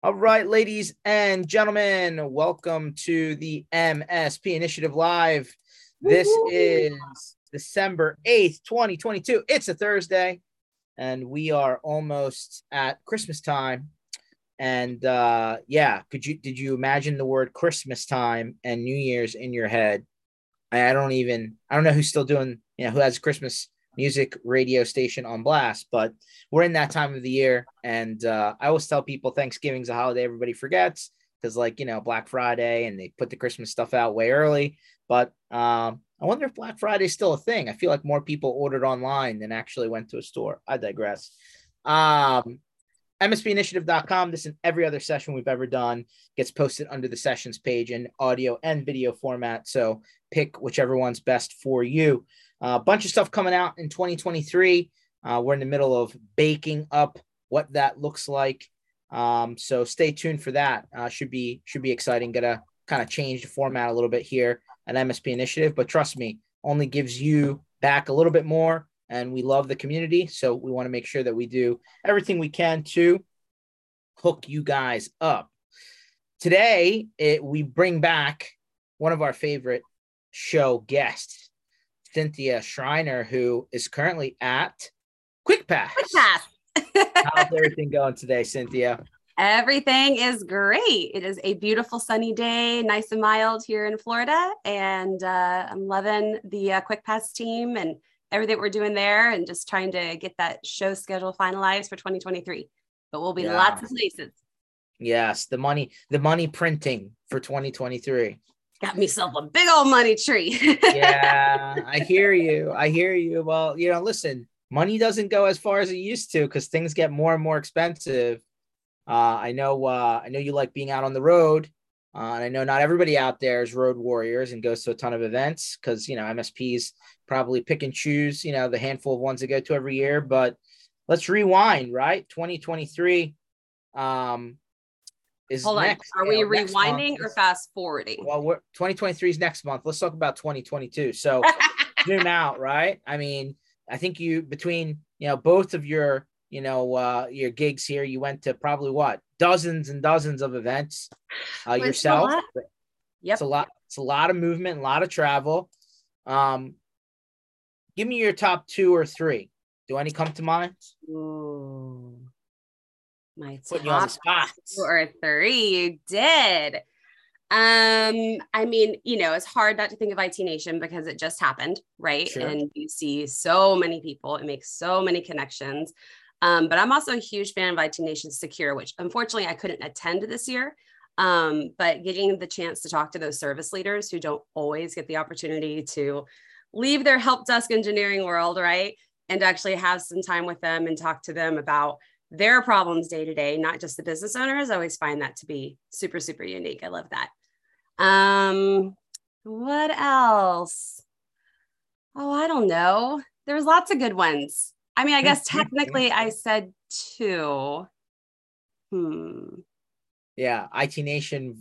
All right, ladies and gentlemen, welcome to the MSP Initiative Live. This Woo-hoo. is December 8th, 2022. It's a Thursday, and we are almost at Christmas time. And uh yeah, could you did you imagine the word Christmas time and New Year's in your head? I, I don't even I don't know who's still doing, you know, who has Christmas music radio station on blast, but we're in that time of the year. And uh, I always tell people Thanksgiving's a holiday everybody forgets because, like, you know, Black Friday and they put the Christmas stuff out way early. But um, I wonder if Black Friday is still a thing. I feel like more people ordered online than actually went to a store. I digress. Um, MSPinitiative.com. This and every other session we've ever done gets posted under the sessions page in audio and video format. So pick whichever one's best for you. A bunch of stuff coming out in 2023. Uh, we're in the middle of baking up what that looks like. Um, so stay tuned for that. Uh, should be should be exciting. Gonna kind of change the format a little bit here at MSP Initiative, but trust me, only gives you back a little bit more. And we love the community, so we want to make sure that we do everything we can to hook you guys up. Today, it, we bring back one of our favorite show guests. Cynthia Schreiner, who is currently at Quickpass. Quick Pass. How's everything going today, Cynthia? Everything is great. It is a beautiful sunny day, nice and mild here in Florida. And uh, I'm loving the uh, Quickpass team and everything we're doing there and just trying to get that show schedule finalized for 2023. But we'll be yeah. lots of places. Yes, the money, the money printing for 2023 got myself a big old money tree. yeah, I hear you. I hear you. Well, you know, listen, money doesn't go as far as it used to because things get more and more expensive. Uh, I know. Uh, I know you like being out on the road, uh, and I know not everybody out there is road warriors and goes to a ton of events because you know MSPs probably pick and choose. You know the handful of ones they go to every year. But let's rewind. Right, 2023. Um, is Hold next. On. Are we rewinding or fast forwarding? Well, we're 2023 is next month. Let's talk about 2022. So zoom out, right? I mean, I think you between you know both of your you know uh your gigs here, you went to probably what dozens and dozens of events uh, yourself. Yep. It's a lot. It's a lot of movement, a lot of travel. Um, give me your top two or three. Do any come to mind? Ooh my Put top two or three. You did. Um, I mean, you know, it's hard not to think of IT Nation because it just happened, right? Sure. And you see so many people, it makes so many connections. Um, but I'm also a huge fan of IT Nation Secure, which unfortunately I couldn't attend this year. Um, but getting the chance to talk to those service leaders who don't always get the opportunity to leave their help desk engineering world, right? And actually have some time with them and talk to them about their problems day to day, not just the business owners. I always find that to be super, super unique. I love that. Um, what else? Oh, I don't know. There's lots of good ones. I mean, I guess technically I said two. Hmm. Yeah, IT Nation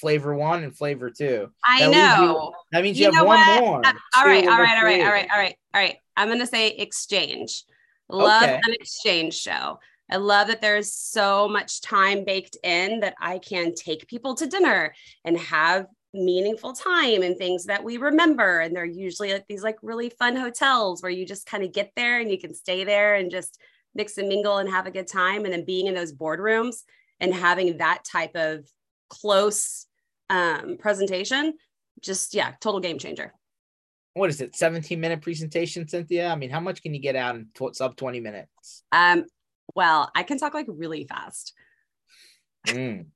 flavor one and flavor two. I that know. You, that means you, you have one what? more. Uh, all right, all right, all right, all right, all right, all right. I'm gonna say XChange. Love okay. an XChange show. I love that there's so much time baked in that I can take people to dinner and have meaningful time and things that we remember. And they're usually at these like really fun hotels where you just kind of get there and you can stay there and just mix and mingle and have a good time. And then being in those boardrooms and having that type of close um, presentation, just yeah, total game changer. What is it? 17 minute presentation, Cynthia? I mean, how much can you get out in sub 20 minutes? Um, well, I can talk like really fast. Mm.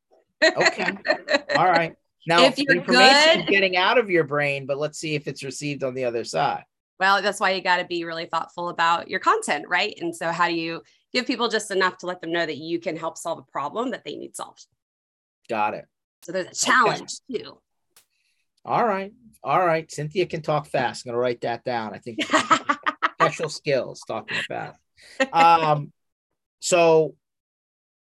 Okay. All right. Now, if you're information good, getting out of your brain, but let's see if it's received on the other side. Well, that's why you got to be really thoughtful about your content, right? And so, how do you give people just enough to let them know that you can help solve a problem that they need solved? Got it. So, there's a challenge okay. too. All right. All right. Cynthia can talk fast. I'm going to write that down. I think special skills talking fast. Um, so,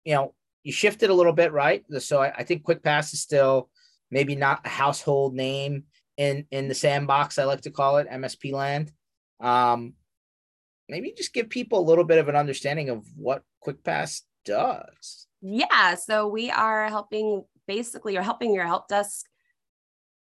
you know, you shifted a little bit, right? So I, I think Quickpass is still maybe not a household name in in the sandbox. I like to call it MSP land. Um, maybe just give people a little bit of an understanding of what Quickpass does. Yeah. So we are helping basically, you're helping your help desk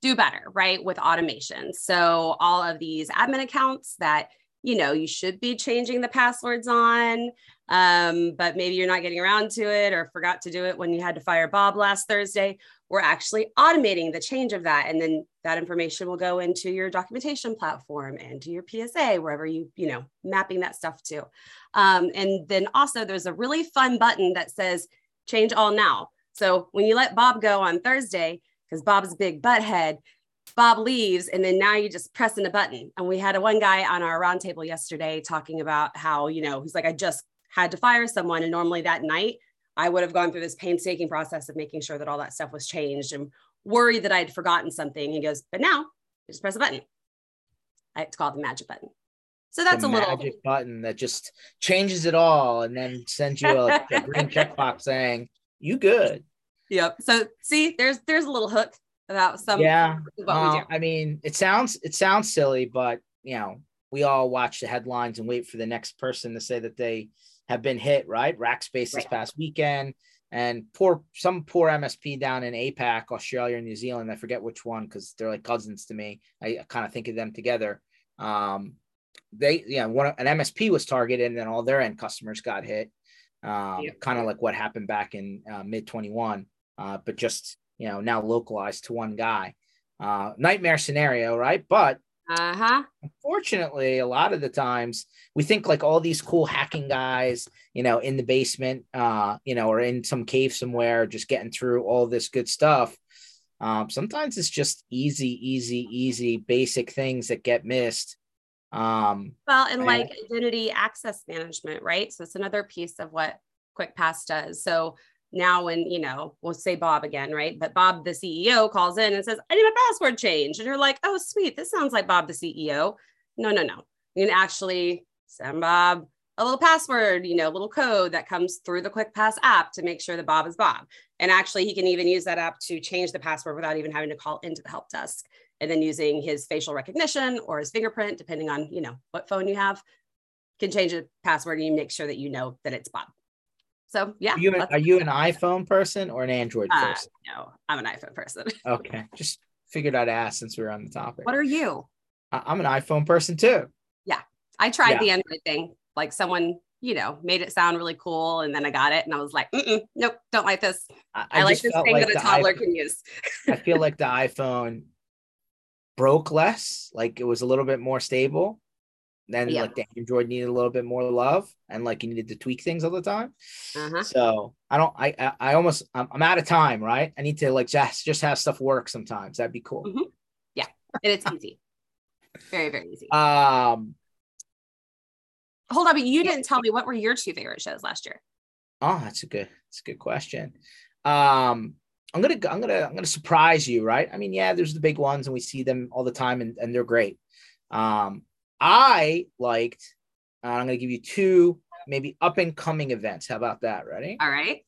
do better, right? With automation. So all of these admin accounts that you know you should be changing the passwords on um, but maybe you're not getting around to it or forgot to do it when you had to fire bob last thursday. We're actually automating the change of that and then that information will go into your documentation platform and to your psa wherever you you know mapping that stuff to. Um, and then also there's a really fun button that says change all now. So when you let bob go on thursday because bob's a big butthead Bob leaves, and then now you're just pressing a button. And we had a one guy on our roundtable yesterday talking about how, you know, he's like, I just had to fire someone. And normally that night, I would have gone through this painstaking process of making sure that all that stuff was changed and worried that I'd forgotten something. He goes, but now just press a button. It's called the magic button. So that's a little magic button that just changes it all and then sends you a, a green checkbox saying you good. Yep. So see, there's there's a little hook about some yeah uh, i mean it sounds it sounds silly but you know we all watch the headlines and wait for the next person to say that they have been hit right? Rackspace this past weekend and poor some poor msp down in apac australia and new zealand i forget which one because they're like cousins to me. I, I kind of think of them together. Um they yeah one an msp was targeted and then all their end customers got hit um, kind of like what happened back in uh, mid 21 uh, but just you know, now localized to one guy. Uh, nightmare scenario, right? But uh-huh. Unfortunately, a lot of the times we think like all these cool hacking guys, you know, in the basement, uh, you know, or in some cave somewhere, just getting through all this good stuff. Um, sometimes it's just easy, easy, easy, basic things that get missed. Um, well, and, and like identity access management, right? So it's another piece of what Quickpass does. So now when you know we'll say bob again right? But bob the ceo calls in and says i need my password changed. And you're like oh sweet this sounds like bob the ceo no no no. You can actually send bob a little password you know little code that comes through the quickpass app to make sure that bob is bob. And actually he can even use that app to change the password without even having to call into the help desk. And then using his facial recognition or his fingerprint depending on you know what phone you have can change a password and you make sure that you know that it's bob so yeah. Are you, an, are you an iPhone person or an Android uh, person? No, I'm an iPhone person. okay. Just figured I'd ask since we are on the topic. What are you? I'm an iPhone person too. Yeah. I tried yeah. the Android thing. Like someone, you know, made it sound really cool. And then I got it and I was like, nope, don't like this. I, I, I like this thing like that a toddler iPhone, can use. I feel like the iPhone broke less, like it was a little bit more stable. Then yeah. like the Android needed a little bit more love, and like you needed to tweak things all the time. Uh-huh. So I don't. I I, I almost I'm, I'm, out of time. Right. I need to like just just have stuff work sometimes. That'd be cool. Mm-hmm. Yeah, and it's easy. very very easy. Um. Hold on, but you didn't tell me what were your two favorite shows last year. Oh, that's a good. That's a good question. Um. I'm gonna I'm gonna I'm gonna surprise you, right? I mean, yeah, there's the big ones and we see them all the time and, and they're great. Um, I liked, uh, I'm going to give you two maybe up and coming events. How about that? Ready? All right.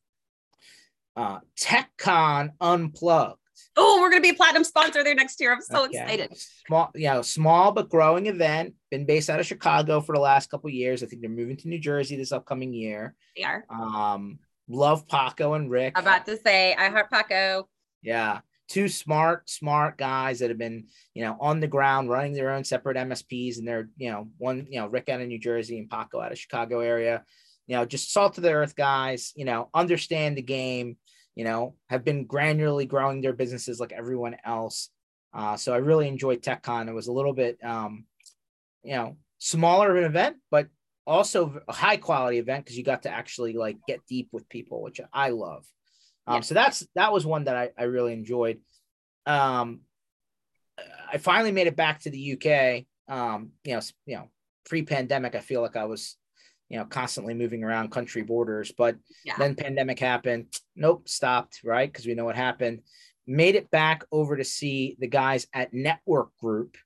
Uh, TechCon Unplugged. Oh, we're going to be a platinum sponsor there next year. I'm so okay. excited. Small, you know, small but growing event. Been based out of Chicago for the last couple years. I think they're moving to New Jersey this upcoming year. They are. Um, love Paco and Rick. I'm about to say, I heart Paco. Yeah two smart, smart guys that have been, you know, on the ground running their own separate MSPs, and they're, you know, one, you know, Rick out of New Jersey and Paco out of Chicago area, you know, just salt of the earth guys, you know, understand the game, you know, have been granularly growing their businesses like everyone else. Uh, so I really enjoyed TechCon. It was a little bit, um, you know, smaller of an event, but also a high quality event because you got to actually like get deep with people, which I love. Um, yeah. So that's that was one that I, I really enjoyed. Um, I finally made it back to the UK. Um, you know, you know, pre-pandemic, I feel like I was, you know, constantly moving around country borders. But yeah. then pandemic happened. Nope, stopped. Right, because we know what happened. Made it back over to see the guys at Network Group.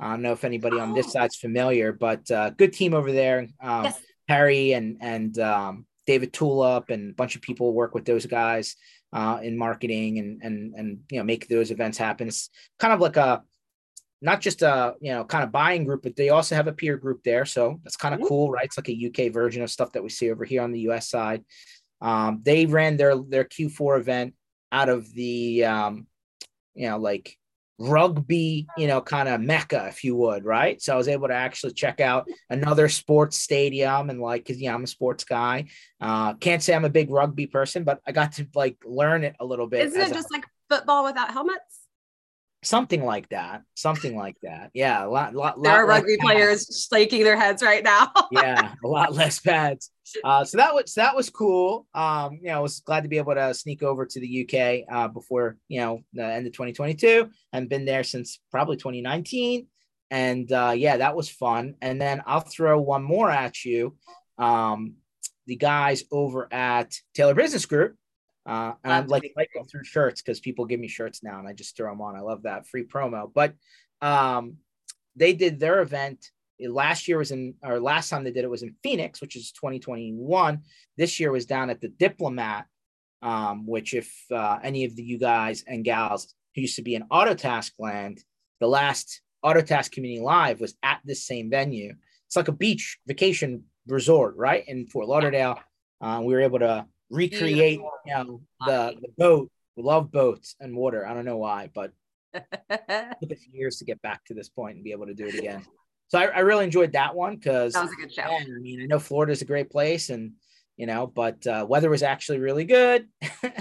I don't know if anybody oh. on this oh. side's familiar, but uh, good team over there. Um, yes. Harry and and um, David Tulip and a bunch of people work with those guys uh, in marketing and and and you know make those events happen. It's kind of like a not just a you know kind of buying group, but they also have a peer group there. So that's kind of mm-hmm. cool, right? It's like a UK version of stuff that we see over here on the US side. Um, they ran their their Q4 event out of the um, you know like rugby, you know, kind of mecca, if you would, right? So I was able to actually check out another sports stadium and like, cause yeah, I'm a sports guy. Uh, can't say I'm a big rugby person, but I got to like learn it a little bit. Isn't it just like football without helmets? something like that something like that yeah a lot, lot there lot are rugby players shaking their heads right now yeah a lot less pads uh, so that was that was cool. Um you know i was glad to be able to sneak over to the uk uh, before you know the end of 2022 and been there since probably 2019 and uh, yeah that was fun. And then i'll throw one more at you. Um the guys over at taylor business group uh, and I'm like cycle through shirts because people give me shirts now and I just throw them on. I love that free promo. But um, they did their event last year was in or last time they did it was in Phoenix, which is 2021. This year was down at the Diplomat, um, which if uh, any of the you guys and gals who used to be in Autotask land, the last Autotask Community Live was at this same venue. It's like a beach vacation resort, right in Fort Lauderdale. Uh, we were able to recreate you know the, the boat. We love boats and water. I don't know why, but it took us years to get back to this point and be able to do it again. So I, I really enjoyed that one because that was a good show. I mean, I know Florida's a great place, and you know, but uh, weather was actually really good,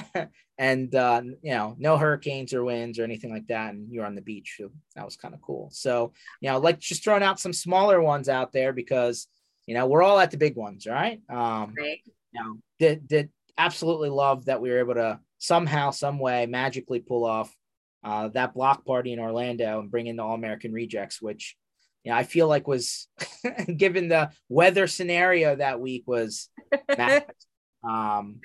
and uh, you know, no hurricanes or winds or anything like that, and you're on the beach, so that was kind of cool. So you know, like just throwing out some smaller ones out there because you know we're all at the big ones, right? Um, right. You know, did did absolutely love that we were able to somehow, some way, magically pull off uh, that block party in Orlando and bring in the All American Rejects, which you know, I feel like was given the weather scenario that week was. um,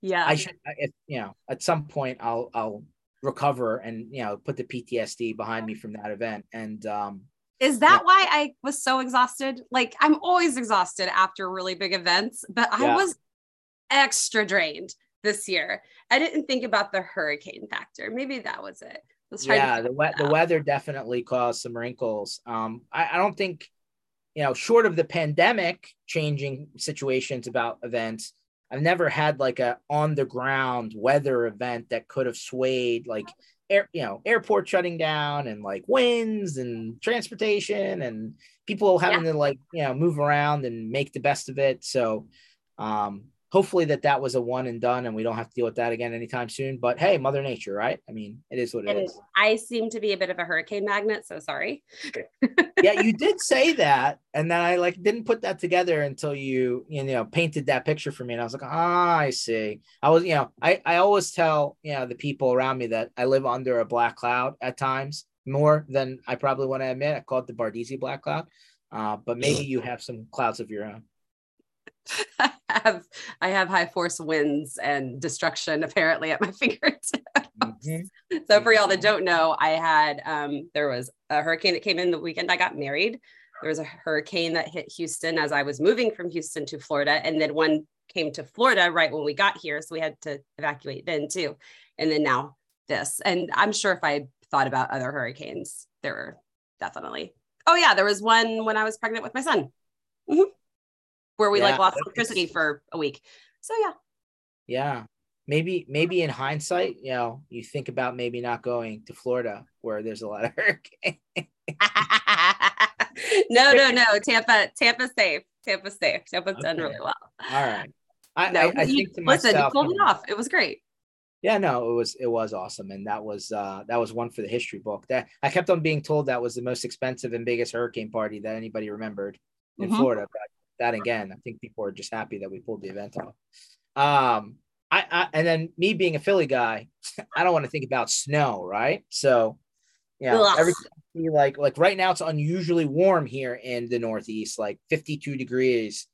yeah, I should, if you know, at some point I'll I'll recover and you know put the PTSD behind me from that event and um is that yeah. why I was so exhausted? Like I'm always exhausted after really big events, but I yeah. was extra drained this year. I didn't think about the hurricane factor. Maybe that was it. Yeah, the we- the weather definitely caused some wrinkles. Um, I, I don't think, you know, short of the pandemic changing situations about events, I've never had like a on the ground weather event that could have swayed like air, you know, airport shutting down and like winds and transportation and people having yeah. to like, you know, move around and make the best of it. So, um, hopefully that that was a one and done and we don't have to deal with that again anytime soon but hey mother nature right? I mean it is what it, it is. is. i seem to be a bit of a hurricane magnet so sorry. Yeah you did say that and then i like didn't put that together until you you know painted that picture for me and i was like ah i see. I was you know i i always tell you know the people around me that i live under a black cloud at times more than i probably want to admit. I call it the bardissi black cloud uh, but maybe you have some clouds of your own. I have I have high force winds and destruction apparently at my fingertips. Mm-hmm. So for y'all that don't know, I had um, there was a hurricane that came in the weekend I got married. There was a hurricane that hit Houston as I was moving from Houston to Florida, and then one came to Florida right when we got here, so we had to evacuate then too. And then now this, and I'm sure if I thought about other hurricanes, there were definitely. Oh yeah, there was one when I was pregnant with my son. Mm-hmm where we yeah, like lost electricity for a week. So yeah. Yeah. Maybe maybe in hindsight, you know, you think about maybe not going to Florida where there's a lot of hurricanes. no, no, no. Tampa, Tampa's safe. Tampa's safe. Tampa's okay. done really well. All right. I, no, I, I think to listen, myself, you pulled it off. It was great. Yeah, no, it was it was awesome, and that was uh that was one for the history book. That I kept on being told that was the most expensive and biggest hurricane party that anybody remembered in mm-hmm. Florida. But that again. I think people are just happy that we pulled the event off. Um, I, I and then me being a Philly guy, I don't want to think about snow, right? So, yeah, everything like like right now it's unusually warm here in the Northeast, like 52 degrees.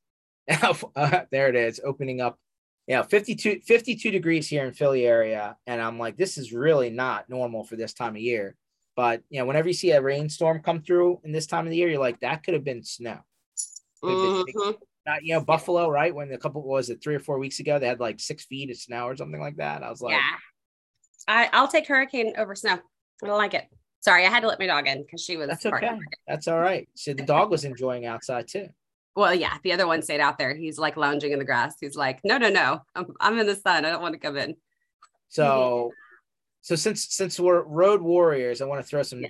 uh, there it is, opening up. Yeah, 52, 52 degrees here in Philly area, and I'm like, this is really not normal for this time of year. But you know, whenever you see a rainstorm come through in this time of the year, you're like, that could have been snow. Mm-hmm. Not, you know, Buffalo, right? When a couple was it three or four weeks ago, they had like six feet of snow or something like that. I was like, yeah, I, I'll take hurricane over snow. I don't like it. Sorry, I had to let my dog in because she was. That's okay. That's all right. So the dog was enjoying outside too. well, yeah, the other one stayed out there. He's like lounging in the grass. He's like, no, no, no, I'm, I'm in the sun. I don't want to come in. So, so since since we're road warriors, I want to throw some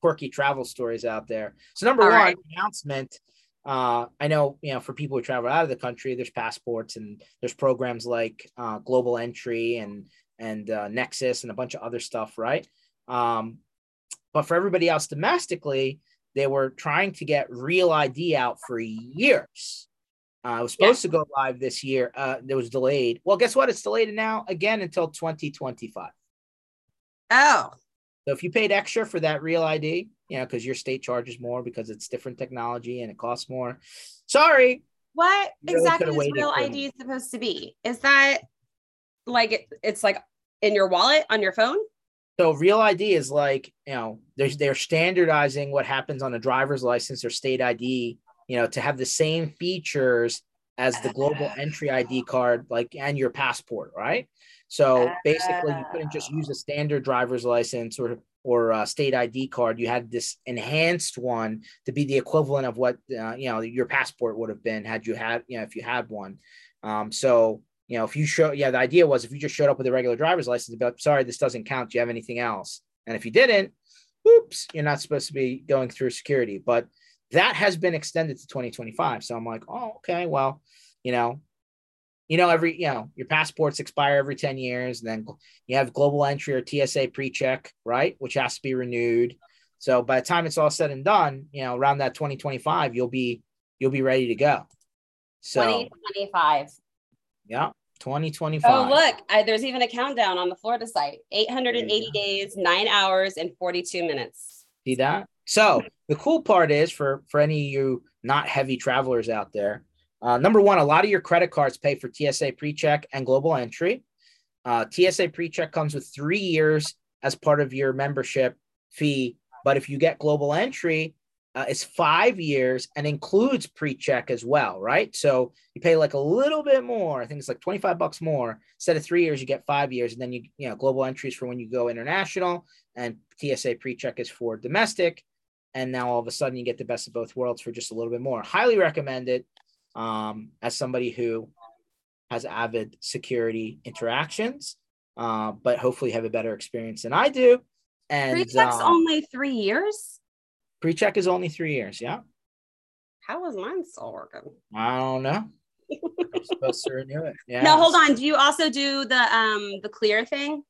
quirky travel stories out there. So number All one right. announcement. Uh, I know you know for people who travel out of the country, there's passports and there's programs like uh, Global Entry and and uh, Nexus and a bunch of other stuff, right? Um, but for everybody else domestically, they were trying to get Real ID out for years. Uh, it was supposed yeah. to go live this year. Uh, it was delayed. Well, guess what? It's delayed now again until 2025. Oh. So if you paid extra for that Real ID, you know, because your state charges more because it's different technology and it costs more. Sorry. What exactly is Real ID supposed to be? Is that like it, it's like in your wallet on your phone? So real ID is like, you know, they're, they're standardizing what happens on a driver's license or state ID, you know, to have the same features as the global entry ID card, like, and your passport, right? So basically, you couldn't just use a standard driver's license or or state ID card. You had this enhanced one to be the equivalent of what uh, you know your passport would have been had you had you know if you had one. Um, so you know, if you show, yeah, the idea was if you just showed up with a regular driver's license, but sorry, this doesn't count. Do you have anything else? And if you didn't, oops, you're not supposed to be going through security. But that has been extended to 2025. So I'm like, oh, okay, well, you know, you know, every, you know, your passports expire every 10 years. And then you have global entry or TSA pre-check, right? Which has to be renewed. So by the time it's all said and done, you know, around that 2025, you'll be, you'll be ready to go. So 2025. Yeah. 2025. Oh, look, I, there's even a countdown on the Florida site 880 days, nine hours, and 42 minutes. See that? So the cool part is for, for any of you not heavy travelers out there, uh, number one, a lot of your credit cards pay for TSA pre-check and global entry. Uh, TSA pre-check comes with three years as part of your membership fee. But if you get global entry, uh, is five years and includes pre-check as well, right? So you pay like a little bit more. I think it's like 25 bucks more. Instead of three years, you get five years. And then you, you know, global entries for when you go international and TSA pre-check is for domestic. And now all of a sudden you get the best of both worlds for just a little bit more. Highly recommend it um, as somebody who has avid security interactions, uh, but hopefully have a better experience than I do. And pre-check's um, only three years. Pre-check is only three years. Yeah. How is mine still working? I don't know. I'm supposed to renew it. Yeah. No, hold on. Do you also do the um the clear thing?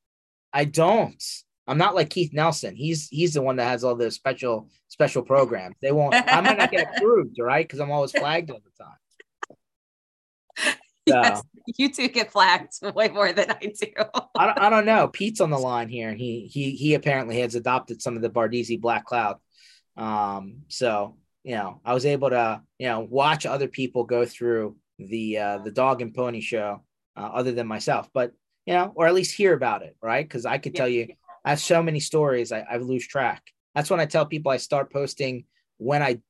I don't. I'm not like Keith Nelson. He's he's the one that has all the special special programs. They won't. I might not get approved, right? Because I'm always flagged all the time. Yes, you two get flagged way more than I do. I, don't, I don't know. Pete's on the line here, and he he he apparently has adopted some of the Bardissi Black Cloud. Um, so you know, I was able to you know watch other people go through the uh, the dog and pony show, uh, other than myself, but you know, or at least hear about it, right? Because I could yeah. tell you, I have so many stories, I, I lose track. That's when I tell people I start posting when I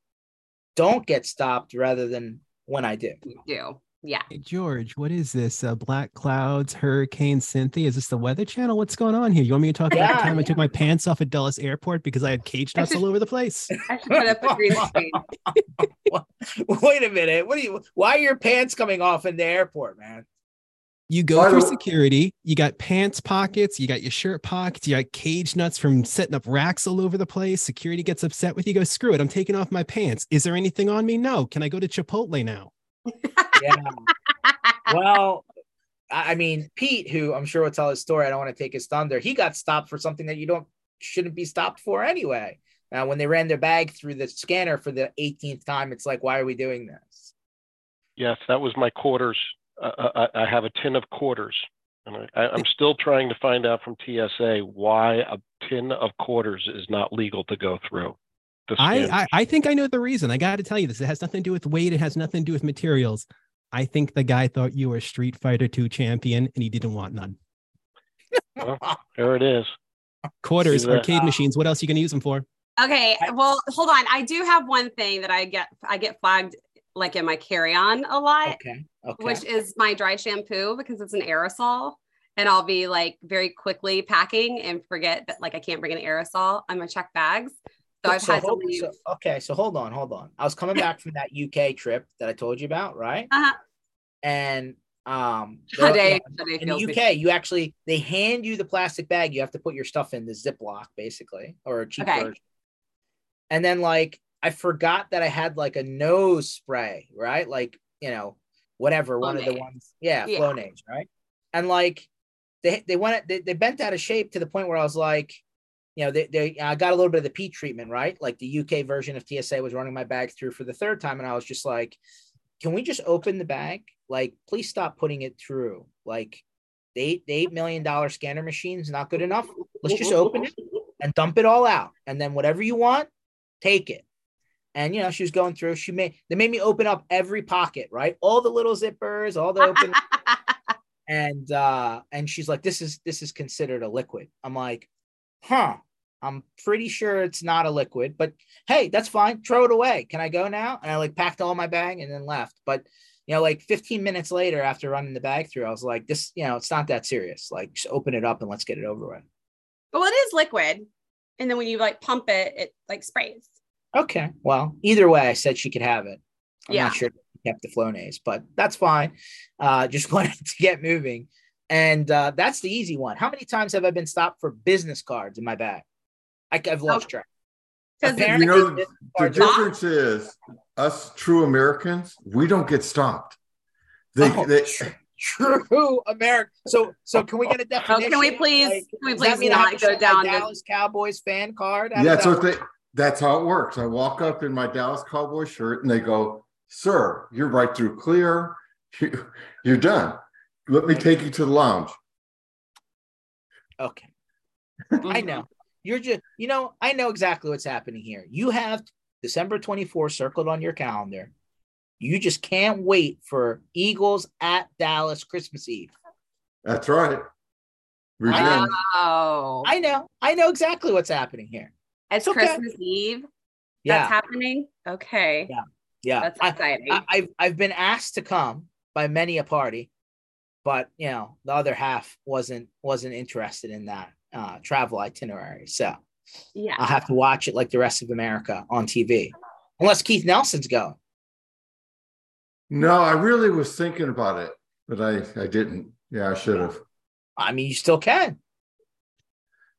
don't get stopped rather than when I do. You do. Yeah. Hey, George, what is this? Uh, black clouds, hurricane, Cynthia. Is this the Weather Channel? What's going on here? You want me to talk yeah, about the time yeah. I took my pants off at Dulles Airport because I had cage nuts all over the place? I should put up a green screen. Wait a minute. What are you? Why are your pants coming off in the airport, man? You go for security. You got pants pockets. You got your shirt pockets. You got cage nuts from setting up racks all over the place. Security gets upset with you. Go screw it. I'm taking off my pants. Is there anything on me? No. Can I go to Chipotle now? yeah. Well, I mean, Pete, who I'm sure will tell his story. I don't want to take his thunder. He got stopped for something that you don't shouldn't be stopped for anyway. Now, when they ran their bag through the scanner for the 18th time, it's like, why are we doing this? Yes, that was my quarters. Uh, uh I, I have a tin of quarters, and I, I'm still trying to find out from TSA why a tin of quarters is not legal to go through. I, I, I think I know the reason. I got to tell you this. It has nothing to do with weight. It has nothing to do with materials. I think the guy thought you were Street Fighter 2 champion and he didn't want none. well, there it is. Quarters, arcade machines. What else are you going to use them for? Okay. Well, hold on. I do have one thing that I get I get flagged like in my carry-on a lot. Okay. okay. Which is my dry shampoo because it's an aerosol. And I'll be like very quickly packing and forget that like I can't bring an aerosol on my check bags. So I've so had hold, to leave. So, okay, so hold on, hold on. I was coming back from that UK trip that I told you about, right? Uh-huh. And um, in the UK, you actually they hand you the plastic bag. You have to put your stuff in the Ziploc, basically, or a cheap okay. version. And then like I forgot that I had like a nose spray, right? Like you know, whatever, one of the ones, yeah, yeah. Flonase, right? And like they they went they, they bent out of shape to the point where I was like, you know, they, they I got a little bit of the P treatment, right? Like the UK version of TSA was running my bag through for the third time, and I was just like, can we just open the bag? Like, please stop putting it through. Like, the eight, the eight million dollar scanner machine is not good enough. Let's just open it and dump it all out, and then whatever you want, take it. And you know, she was going through. She made they made me open up every pocket, right? All the little zippers, all the open. and uh, and she's like, "This is this is considered a liquid." I'm like, "Huh." I'm pretty sure it's not a liquid, but hey, that's fine. Throw it away. Can I go now? And I like packed all my bag and then left. But you know, like 15 minutes later after running the bag through, I was like, this, you know, it's not that serious. Like just open it up and let's get it over with. Well, it is liquid. And then when you like pump it, it like sprays. Okay. Well, either way, I said she could have it. I'm yeah. not sure kept the Flonase, but that's fine. Uh, just wanted to get moving. And uh, that's the easy one. How many times have I been stopped for business cards in my bag? I, have lost oh. track. Apparently, you know, the difference is us true Americans, we don't get stopped. They, oh, they true American. So, so can we get a definition? Oh, can we please? Like, can we please not go down the Dallas Cowboys fan card? How yeah, so they, that's how it works. I walk up in my Dallas Cowboy shirt, and they go, "Sir, you're right through clear. You're done. Let me take you to the lounge." Okay, I know. You're just, you know, I know exactly what's happening here. You have December 24 circled on your calendar. You just can't wait for Eagles at Dallas Christmas Eve. That's right. Revenge. Wow. I know. I know exactly what's happening here. It's, it's okay. Christmas Eve. Yeah. That's happening. Okay. Yeah. Yeah. That's exciting. I, I've I've been asked to come by many a party, but you know, the other half wasn't wasn't interested in that uh, travel itinerary. So yeah, I'll have to watch it like the rest of America on TV, unless Keith Nelson's going. No, I really was thinking about it, but I I didn't. Yeah, I should have. I mean, you still can.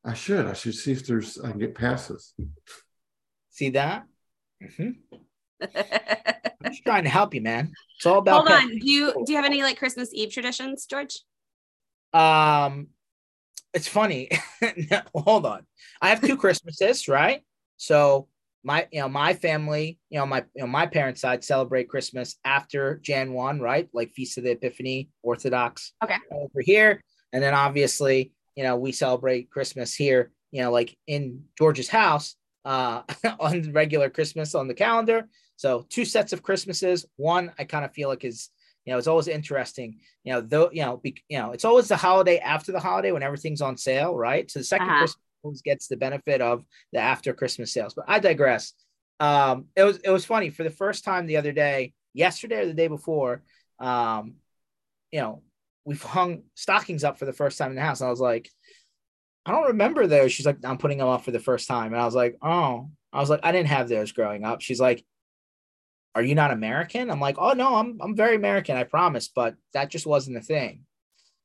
I should. I should see if there's I can get passes. See that? Mm-hmm. I'm just trying to help you, man. It's all about. Hold on. Do you do you have any like Christmas Eve traditions, George? Um, it's funny. hold on. I have two Christmases, right? So my you know my family you know my you know my parents side celebrate christmas after jan 1 right like feast of the epiphany orthodox okay over here and then obviously you know we celebrate christmas here you know like in george's house uh on regular christmas on the calendar so two sets of christmases one i kind of feel like is you know, it's always interesting. You know, though, you know, be, you know, it's always the holiday after the holiday when everything's on sale, right? So the 2nd uh-huh. Christmas always gets the benefit of the after Christmas sales. But I digress. Um, it was it was funny for the first time the other day, yesterday or the day before. Um, you know, we've hung stockings up for the first time in the house, and I was like, I don't remember those. She's like, I'm putting them up for the first time, and I was like, oh, I was like, I didn't have those growing up. She's like, are you not American? I'm like, oh no, I'm I'm very American, I promise, but that just wasn't a thing.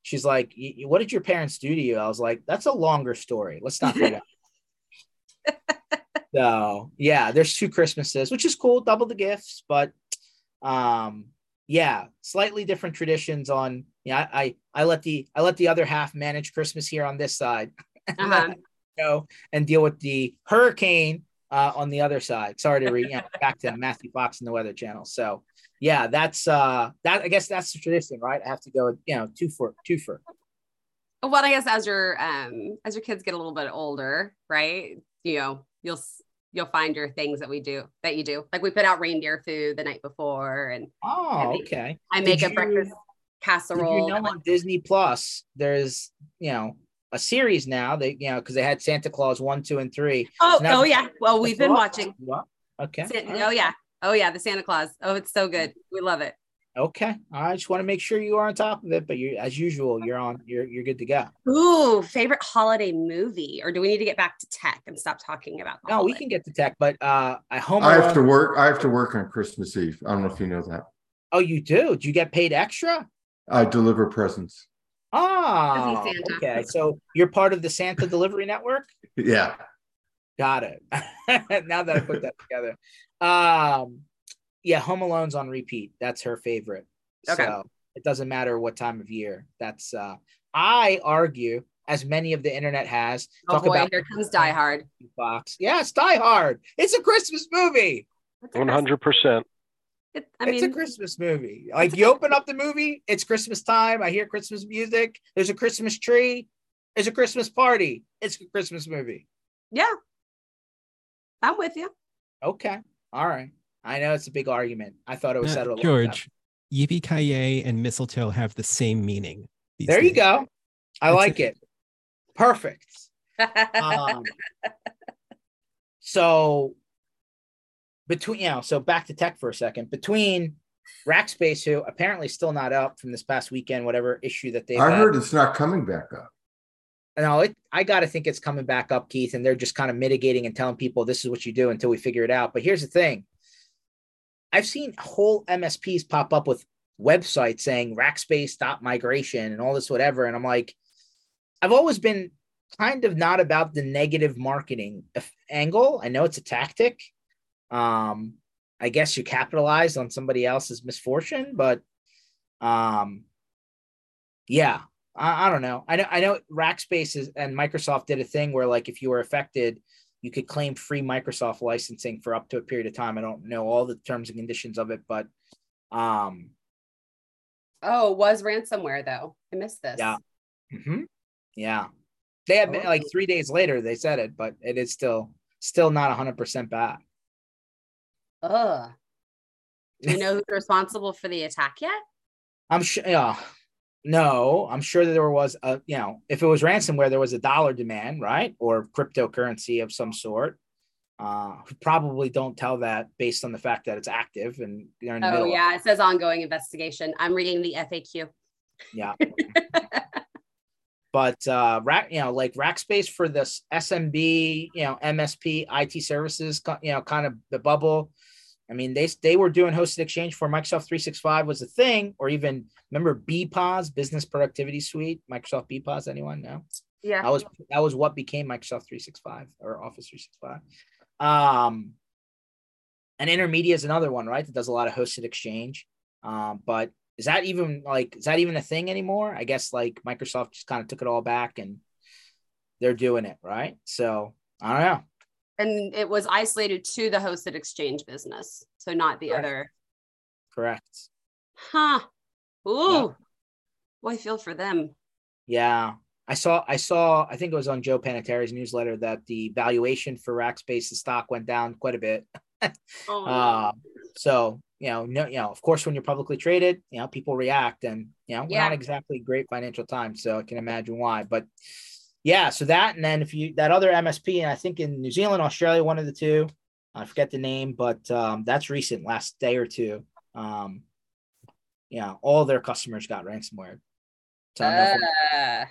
She's like, what did your parents do to you? I was like, that's a longer story. Let's not do that. so yeah, there's two Christmases, which is cool, double the gifts, but um, yeah, slightly different traditions on. Yeah, I, I I let the I let the other half manage Christmas here on this side, uh-huh. go and deal with the hurricane uh, on the other side. Sorry to re back to Matthew Fox and the Weather Channel. So yeah, that's uh that I guess that's the tradition, right? I have to go, you know, two for two for. Well, I guess as your um as your kids get a little bit older, right? You know, you'll you'll find your things that we do that you do. Like we put out reindeer food the night before, and oh, okay. I make did a you, breakfast casserole. you know on Disney Plus, there's you know a series now. They you know because they had Santa Claus one, two, and three. Oh, so oh yeah. Well, we've been watching. Okay. Santa, oh yeah. Oh yeah, the Santa Claus. Oh, it's so good. We love it. Okay. I just want to make sure you are on top of it, but you as usual, you're on you're you're good to go. Ooh, favorite holiday movie. Or do we need to get back to tech and stop talking about No, holiday? we can get to tech, but uh I home I have to work. I have to work on Christmas Eve. I don't know if you know that. Oh, you do? Do you get paid extra? I deliver presents. Ah, okay. So you're part of the Santa delivery network? Yeah. Got it. now that I put that together. Um yeah, Home Alone's on repeat. That's her favorite. Okay. So it doesn't matter what time of year. That's uh I argue, as many of the internet has. Oh talk boy, about here comes Die Hard. Box. Yes, Die Hard. It's a Christmas movie. One hundred percent. It, I mean, it's a Christmas movie. Like you open up the movie, it's Christmas time. I hear Christmas music. There's a Christmas tree. There's a Christmas party. It's a Christmas movie. Yeah, I'm with you. Okay. All right. I know it's a big argument. I thought it was settled. George, yippee ki and mistletoe have the same meaning. There days. you go. I That's like it. it. Perfect. um, so between you know, so back to tech for a second. Between Rackspace, who apparently still not up from this past weekend, whatever issue that they. I had. heard it's not coming back up. No, it, I got to think it's coming back up, Keith, and they're just kind of mitigating and telling people this is what you do until we figure it out. But here's the thing I've seen whole MSPs pop up with websites saying Rackspace stop migration and all this whatever, and I'm like, I've always been kind of not about the negative marketing uh, angle. I know it's a tactic. Um, I guess you capitalized on somebody else's misfortune, but um, yeah, I, I don't know. I know I know Rackspace is, and Microsoft did a thing where like if you were affected you could claim free Microsoft licensing for up to a period of time. I don't know all the terms and conditions of it, but um oh, was ransomware though. I missed this. Yeah. Mm-hmm. Yeah. They had oh. like three days later they said it, but it is still still not hundred percent bad. Ugh. Do you know who's responsible for the attack yet? I'm sure yeah. No, I'm sure that there was a, you know, if it was ransomware, there was a dollar demand, right? Or cryptocurrency of some sort. Uh, probably don't tell that based on the fact that it's active and you're in the oh, yeah. It says ongoing investigation. I'm reading the FAQ. Yeah. but uh rack you know like rackspace for this smb you know msp it services you know kind of the bubble I mean, they they were doing hosted exchange for Microsoft 365 was a thing, or even remember BPOS, Business Productivity Suite, Microsoft BPOS. Anyone? No. Yeah. That was that was what became Microsoft 365 or Office 365. Um, and Intermedia is another one, right? That does a lot of hosted exchange. Um, but is that even like is that even a thing anymore? I guess like Microsoft just kind of took it all back and they're doing it, right? So I don't know and it was isolated to the hosted exchange business so not the correct. other correct huh ooh yeah. boy I feel for them yeah i saw i saw i think it was on joe Panettieri's newsletter that the valuation for rackspace the stock went down quite a bit oh. uh, so you know no you know of course when you're publicly traded you know people react and you know yeah. not exactly great financial times so i can imagine why but yeah, so that and then if you that other MSP, and I think in New Zealand, Australia, one of the two, I forget the name, but um, that's recent, last day or two. Um, yeah, all their customers got ransomware. So uh.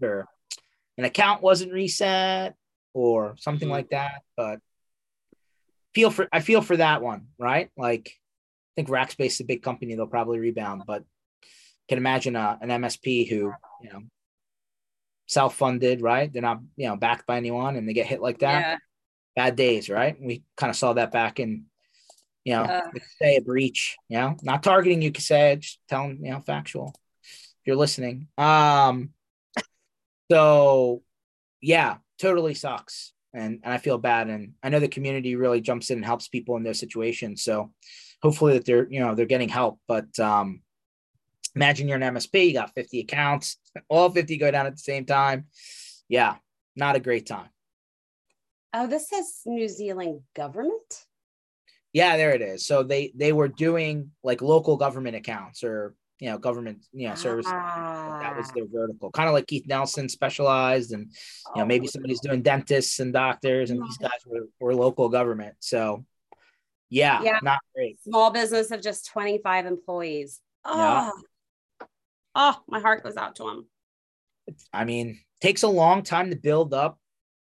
or an account wasn't reset or something mm-hmm. like that. But feel for I feel for that one, right? Like I think Rackspace is a big company; they'll probably rebound, but can imagine a, an MSP who you know self-funded, right? They're not, you know, backed by anyone and they get hit like that. Yeah. Bad days, right? We kind of saw that back in, you know, uh, say a breach, you know, not targeting you, say just telling, you know, factual. If you're listening. Um, so yeah, totally sucks. And, and I feel bad. And I know the community really jumps in and helps people in those situations. So hopefully that they're, you know, they're getting help. But um, Imagine you're an MSP, you got 50 accounts, all 50 go down at the same time. Yeah, not a great time. Oh, this says New Zealand government. Yeah, there it is. So they they were doing like local government accounts or you know government you know services. Ah. That was their vertical, kind of like Keith Nelson specialized, and you know maybe oh. somebody's doing dentists and doctors, and these guys were, were local government. So Yeah, yeah, not great. Small business of just 25 employees. Oh, yeah. Oh, my heart goes out to them. I mean, it takes a long time to build up,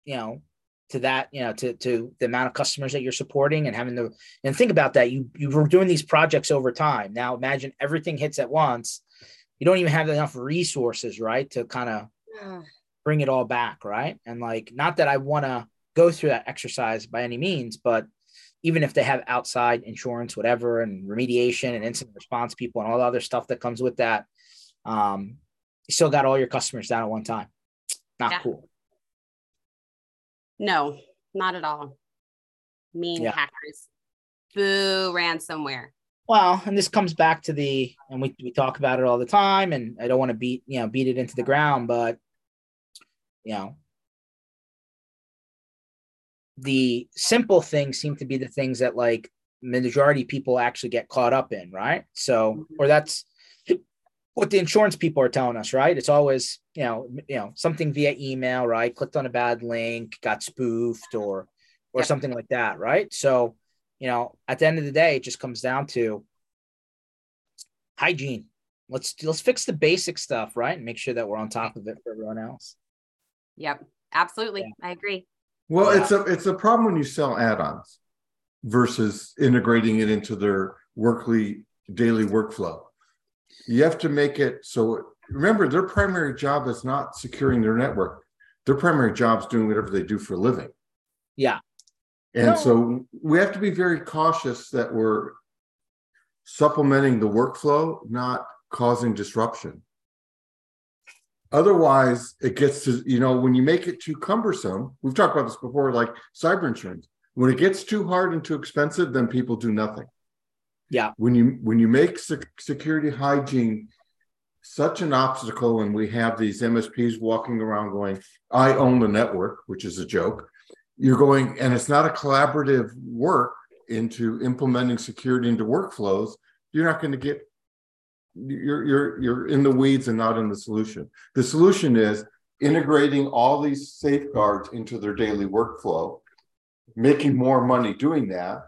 you know, to that, you know, to to the amount of customers that you're supporting and having to and think about that. You you were doing these projects over time. Now imagine everything hits at once. You don't even have enough resources, right, to kind of bring it all back, right? And like, not that I want to go through that exercise by any means, but even if they have outside insurance, whatever, and remediation and incident response people and all the other stuff that comes with that, um, you still got all your customers down at one time. Not yeah. cool. No, not at all. Mean yeah. hackers. Boo ransomware. Well, and this comes back to the, and we, we talk about it all the time, and I don't want to beat, you know, beat it into the ground, but you know, the simple things seem to be the things that like majority people actually get caught up in, right? So, mm-hmm. or that's what the insurance people are telling us, right? It's always, you know, you know, something via email, right? Clicked on a bad link, got spoofed or or yep. something like that, right? So, you know, at the end of the day, it just comes down to hygiene. Let's let's fix the basic stuff, right? And make sure that we're on top of it for everyone else. Yep, absolutely. Yeah. I agree. Well, yeah. it's a it's a problem when you sell add-ons versus integrating it into their workly daily workflow. You have to make it so remember their primary job is not securing their network. Their primary job is doing whatever they do for a living. Yeah. And no. so we have to be very cautious that we're supplementing the workflow, not causing disruption. Otherwise, it gets to, you know, when you make it too cumbersome, we've talked about this before, like cyber insurance. When it gets too hard and too expensive, then people do nothing. Yeah. When you when you make sec- security hygiene such an obstacle, and we have these MSPs walking around going, "I own the network," which is a joke. You're going, and it's not a collaborative work into implementing security into workflows. You're not going to get you're you're you're in the weeds and not in the solution. The solution is integrating all these safeguards into their daily workflow, making more money doing that,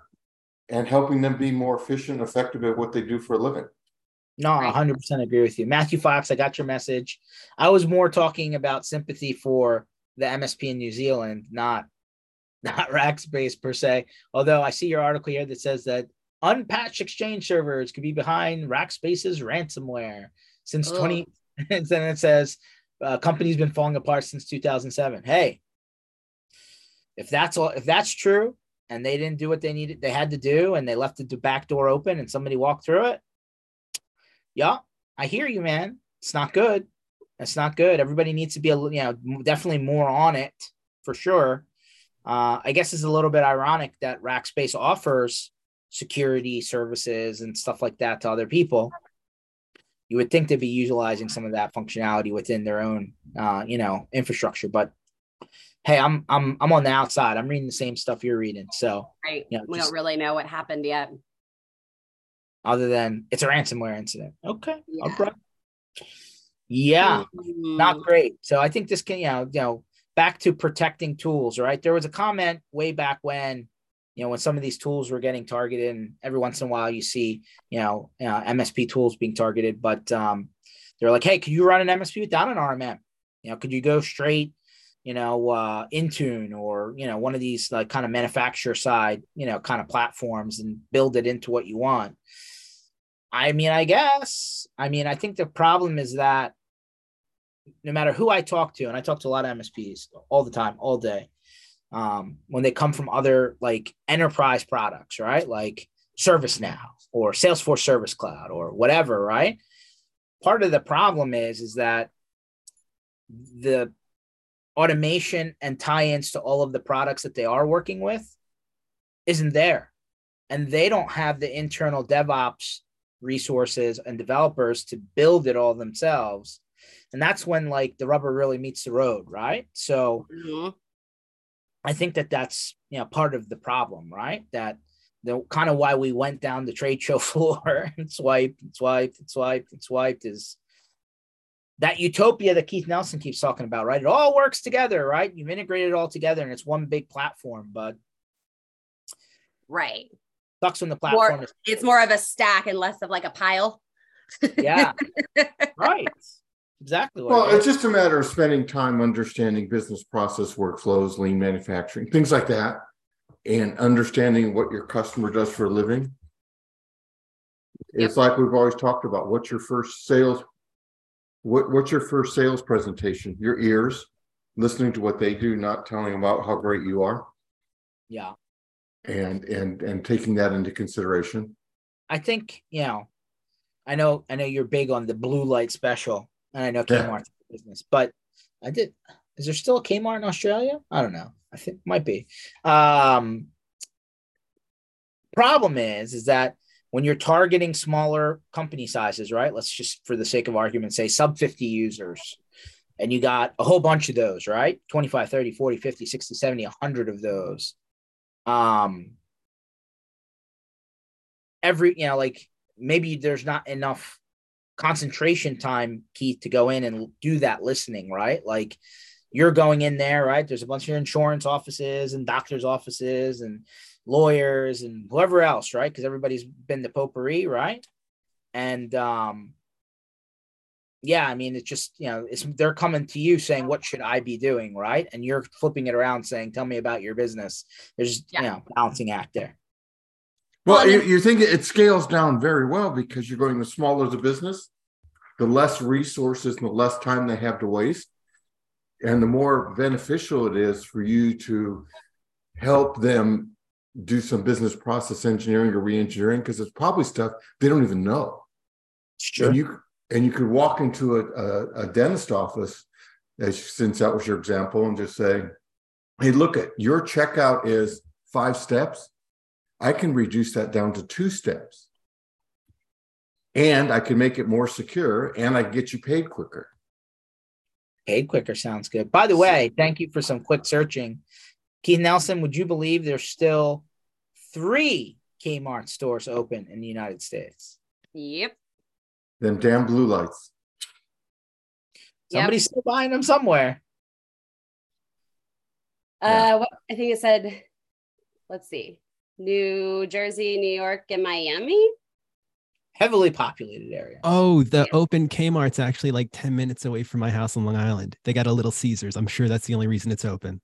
and helping them be more efficient, and effective at what they do for a living. No, 100% agree with you. Matthew Fox, I got your message. I was more talking about sympathy for the MSP in New Zealand, not not Rackspace per se. Although I see your article here that says that unpatched exchange servers could be behind Rackspace's ransomware since Ugh. 20 and then it says uh, company's been falling apart since 2007 hey if that's all if that's true and they didn't do what they needed they had to do and they left the back door open and somebody walked through it. Yeah i hear you man. It's not good. It's not good. Everybody needs to be a you know definitely more on it for sure. Uh, i guess it's a little bit ironic that rackspace offers security services and stuff like that to other people. You would think they'd be utilizing some of that functionality within their own uh, you know infrastructure but hey i'm i'm i'm on the outside. I'm reading the same stuff you're reading. So right. you know, we just, don't really know what happened yet. Other than it's a ransomware incident. Okay. Yeah, yeah. Mm-hmm. not great. So i think this can you know you know back to protecting tools right? There was a comment way back when you know when some of these tools were getting targeted and every once in a while you see you know uh, msp tools being targeted. But um, they're like hey could you run an msp without an rmm you know could you go straight you know uh, intune or you know one of these like kind of manufacturer side you know kind of platforms and build it into what you want i mean i guess i mean i think the problem is that no matter who i talk to and i talk to a lot of msps all the time all day um, when they come from other like enterprise products, right? Like ServiceNow or Salesforce Service Cloud or whatever, right? Part of the problem is is that the automation and tie-ins to all of the products that they are working with isn't there. And they don't have the internal DevOps resources and developers to build it all themselves. And that's when like the rubber really meets the road, right? So mm-hmm. I think that that's you know part of the problem, right? That the kind of why we went down the trade show floor and swiped and swiped and swiped and swiped is that utopia that Keith Nelson keeps talking about, right? It all works together, right? You've integrated it all together and it's one big platform, but right. sucks when the platform more, is. It's more of a stack and less of like a pile. yeah. right. Exactly. well, it's just a matter of spending time understanding business process workflows, lean manufacturing, things like that, and understanding what your customer does for a living. Yep. It's like we've always talked about. What's your first sales? What What's your first sales presentation? Your ears, listening to what they do, not telling them about how great you are. Yeah. And and and taking that into consideration. I think you know. I know. I know you're big on the blue light special and I know Kmart's yeah. business, but I did. Is there still a Kmart in Australia? I don't know. I think might be. Um, problem is, is that when you're targeting smaller company sizes, right? Let's just, for the sake of argument, say sub 50 users, and you got a whole bunch of those, right? 25, 30, 40, 50, 60, 70, 100 of those. Um, every, you know, like maybe there's not enough concentration time, Keith, to go in and do that listening, right? Like you're going in there, right? There's a bunch of insurance offices and doctors' offices and lawyers and whoever else, right? Because everybody's been the potpourri, right? And um, yeah, I mean, it's just you know, it's they're coming to you saying, "What should I be doing?" Right, and you're flipping it around saying, "Tell me about your business." There's yeah. you know, balancing act there. Well, well you, you think it scales down very well because you're going the smaller the business, the less resources and the less time they have to waste, and the more beneficial it is for you to help them do some business process engineering or re-engineering because it's probably stuff they don't even know. Sure. And you and you could walk into a, a, a dentist office, as since that was your example, and just say, "Hey, look at your checkout is five steps. I can reduce that down to two steps. And I can make it more secure and I can get you paid quicker. Paid quicker sounds good. By the way, thank you for some quick searching. Keith Nelson, would you believe there's still three Kmart stores open in the United States? Yep. Then damn blue lights. Somebody's yep. still buying them somewhere. Uh, yeah. what I think it said. Let's see. New Jersey, New York, and Miami. Heavily populated area. Oh, the yeah. open Kmart's actually like 10 minutes away from my house on Long Island. They got a little Caesars. I'm sure that's the only reason it's open.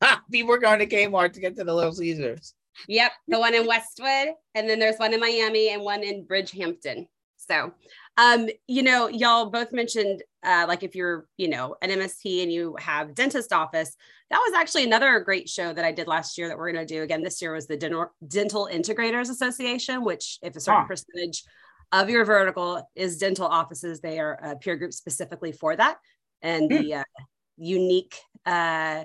People are going to Kmart to get to the Little Caesars. Yep. The one in Westwood, and then there's one in Miami and one in Bridgehampton. So, um, you know, y'all both mentioned uh, like if you're, you know, an MSP and you have dentist office, that was actually another great show that I did last year that we're going to do again this year was the Dental, Dental Integrators Association, which if a certain huh. percentage of your vertical is dental offices, they are a peer group specifically for that. And mm. the uh, unique, uh,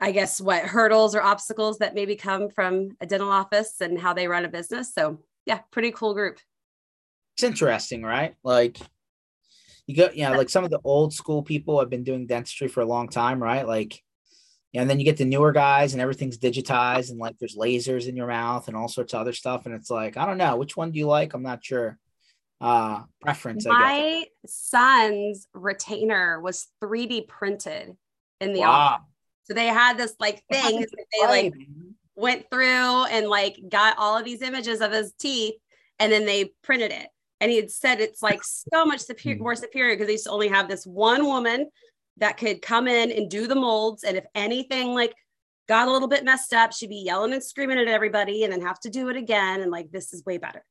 I guess, what hurdles or obstacles that maybe come from a dental office and how they run a business. So, yeah, pretty cool group it's interesting, right? Like you go, you know, like some of the old school people have been doing dentistry for a long time, right? Like, and then you get the newer guys and everything's digitized and like there's lasers in your mouth and all sorts of other stuff. And it's like, I don't know, which one do you like? I'm not sure. Uh preference. My son's retainer was 3D printed in the wow. office. So they had this like thing they like went through and like got all of these images of his teeth and then they printed it and he had said it's like so much superior, hmm. more superior because they used to only have this one woman that could come in and do the molds. And if anything like got a little bit messed up, she'd be yelling and screaming at everybody and then have to do it again. And like, this is way better.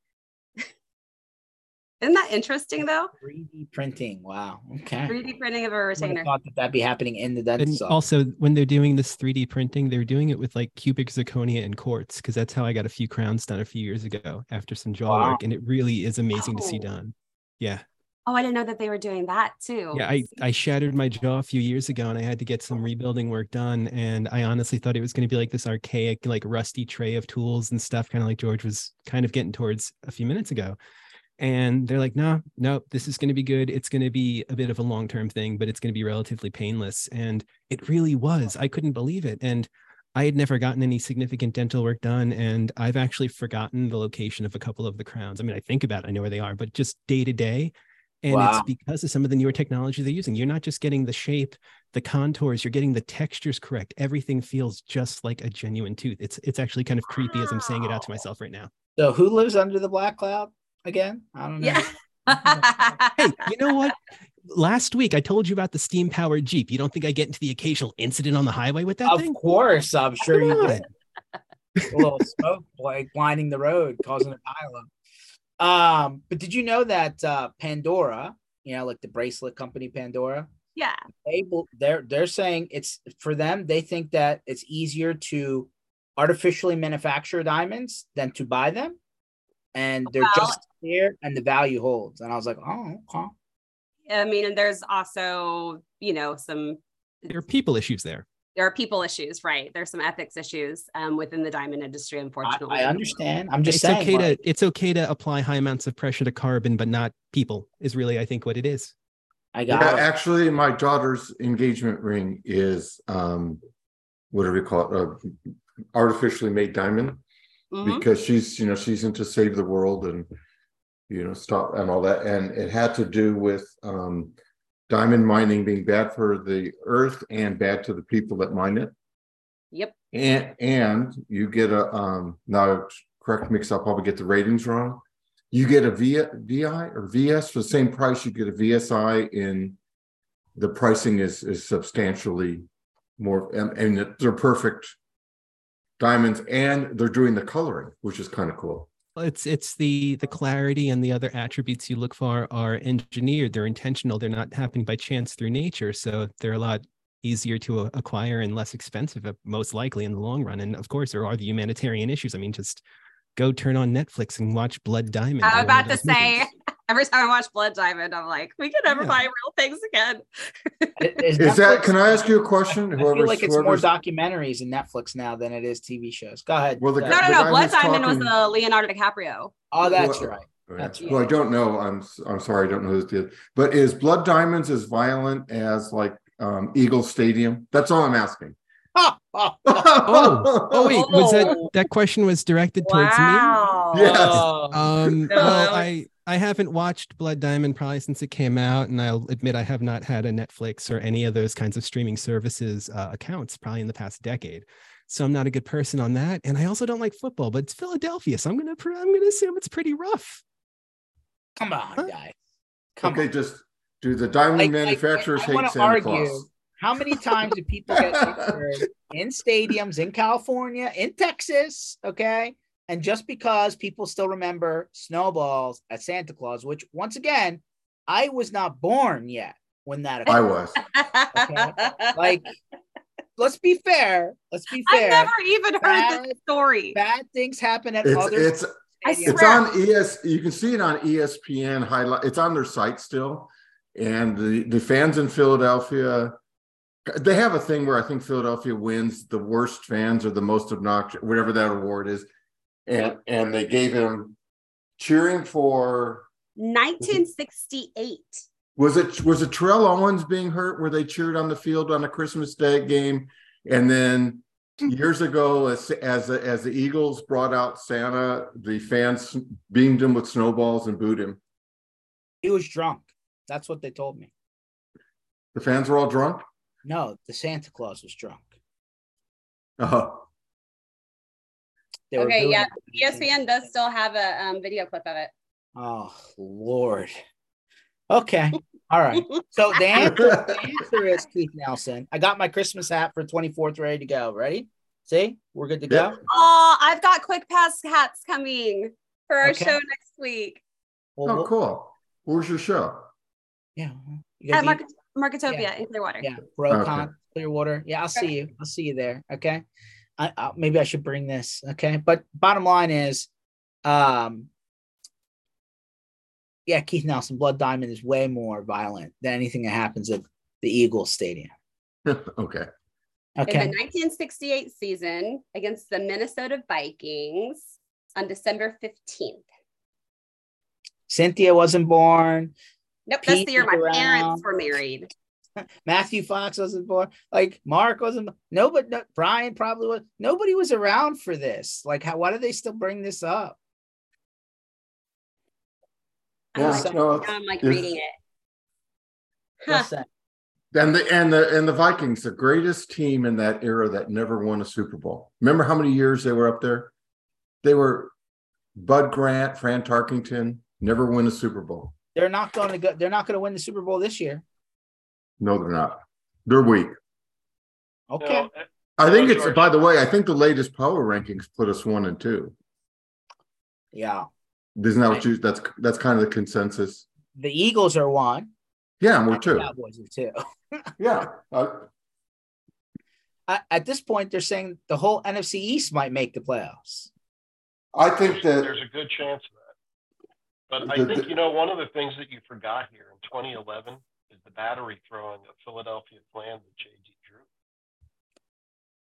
Isn't that interesting though? 3D printing. Wow. Okay. 3D printing of a retainer. I thought that that'd be happening in the dentist. And also, when they're doing this 3D printing, they're doing it with like cubic zirconia and quartz because that's how I got a few crowns done a few years ago after some jaw wow. work, and it really is amazing oh. to see done. Yeah. Oh, I didn't know that they were doing that too. Yeah, I, I shattered my jaw a few years ago and I had to get some rebuilding work done. And I honestly thought it was going to be like this archaic, like rusty tray of tools and stuff, kind of like George was kind of getting towards a few minutes ago and they're like no no this is going to be good it's going to be a bit of a long term thing but it's going to be relatively painless and it really was i couldn't believe it and i had never gotten any significant dental work done and i've actually forgotten the location of a couple of the crowns i mean i think about it i know where they are but just day to day And wow. it's because of some of the newer technology they're using. You're not just getting the shape, the contours, you're getting the textures correct. Everything feels just like a genuine tooth. It's it's actually kind of creepy as I'm saying it out to myself right now. So who lives under the black cloud again? I don't know. Yeah. hey, you know what? Last week I told you about the steam powered Jeep. You don't think I get into the occasional incident on the highway with that of thing? Of course, I'm sure you on. did. a little smoke like lining the road, causing a pileup. Um, but did you know that uh, Pandora, you know, like the bracelet company Pandora, yeah, they they're they're saying it's for them. They think that it's easier to artificially manufacture diamonds than to buy them, and they're well, just here and the value holds. And I was like, oh, okay. I mean, and there's also you know some there are people issues there there are people issues, right? There's some ethics issues um, within the diamond industry, unfortunately. I, I understand. I'm just it's saying. Okay like, to, it's okay to apply high amounts of pressure to carbon, but not people, is really, I think, what it is. I got yeah, it. Actually, my daughter's engagement ring is, um, what do we call it? Uh, artificially made diamond. Mm-hmm. Because she's, you know, she's into save the world and, you know, stop and all that. And it had to do with, um, diamond mining being bad for the earth and bad to the people that mine it. Yep. And and you get a um now correct me because I'll probably get the ratings wrong. You get a v, VI or VS for the same price. You get a VSI in the pricing is is substantially more and, and they're perfect diamonds and they're doing the coloring, which is kind of cool it's it's the the clarity and the other attributes you look for are engineered. They're intentional. They're not happening by chance through nature. So they're a lot easier to acquire and less expensive uh, most likely in the long run. And of course there are the humanitarian issues. I mean just go turn on netflix and watch blood diamond. I was about to say every time I watch Blood Diamond, I'm like, we can never yeah. buy real things again. is, is that? Can I ask you a question? I feel like it's more documentaries in Netflix now than it is TV shows. Go ahead. Well, the, no, no, no. Blood Diamond talking... was uh, Leonardo DiCaprio. Oh, that's well, right. That's well, I don't know. I'm I'm sorry, I don't know who this did. But is Blood Diamonds as violent as like um, Eagle Stadium? That's all I'm asking. oh, oh wait, was that that question was directed towards me? Yes. Um, well, I I haven't watched Blood Diamond probably since it came out, and I'll admit I have not had a Netflix or any of those kinds of streaming services uh, accounts probably in the past decade. So I'm not a good person on that, and I also don't like football. But it's Philadelphia, so I'm gonna I'm gonna assume it's pretty rough. Come on, huh? guys. Come okay, on. just do the diamond like, manufacturers like, I, I hate Santa argue, Claus? How many times do people get injured in stadiums in California, in Texas? Okay and just because people still remember snowballs at Santa Claus, which once again, I was not born yet when that occurred. I was. Okay? like, let's be fair. Let's be fair. I've never even heard bad, this story. Bad things happen at it's, other. It's it's on ES. You can see it on ESPN highlight. It's on their site still, and the the fans in Philadelphia. They have a thing where I think Philadelphia wins the worst fans or the most obnoxious, whatever that award is and and they gave him cheering for 1968. Was it was it Terrell Owens being hurt where they cheered on the field on a Christmas Day game, and then years ago, as as as the Eagles brought out Santa, the fans beamed him with snowballs and booed him. He was drunk. That's what they told me. The fans were all drunk. No, the Santa Claus was drunk. Oh. Okay, yeah. ESPN does still have a um, video clip of it. Oh Lord. Okay. All right. So the answer, the answer is Keith Nelson. I got my Christmas hat for 24th ready to go. Ready? See? We're good to go. Oh, I've got Quickpass hats coming for our okay. show next week. Well, oh, cool. Where's your show? Yeah. At Market- Marketopia yeah. in Clearwater. Yeah. Brocon, okay. Clearwater. Yeah, I'll see you. I'll see you there. Okay. I, I, maybe I should bring this. Okay, but bottom line is, um, yeah, Keith Nelson, Blood Diamond is way more violent than anything that happens at the Eagles Stadium. okay. Okay. In the 1968 season against the Minnesota Vikings on December 15th. Cynthia wasn't born. Nope, Pete that's the year my around. parents were married. Matthew Fox wasn't born. Like Mark wasn't. Nobody. No, Brian probably was. Nobody was around for this. Like, how? Why do they still bring this up? Yeah, like, no, I'm like reading it. Huh. And the and the and the Vikings, the greatest team in that era that never won a Super Bowl. Remember how many years they were up there? They were Bud Grant, Fran Tarkenton, never win a Super Bowl. They're not going to go. They're not going to win the Super Bowl this year. No, they're not. They're weak. Okay. No, I think No, it's by the way, I think the latest power rankings put us one and two. Yeah. Isn't that what you that's that's kind of the consensus? The Eagles are one. Yeah, and we're and the two. Cowboys are two. Yeah. Uh, At this point, they're saying the whole NFC East might make the playoffs. I think there's, that there's a good chance of that. But I think the- you know one of the things that you forgot here in 2011 is the battery throwing of Philadelphia plans at J.D. Drew.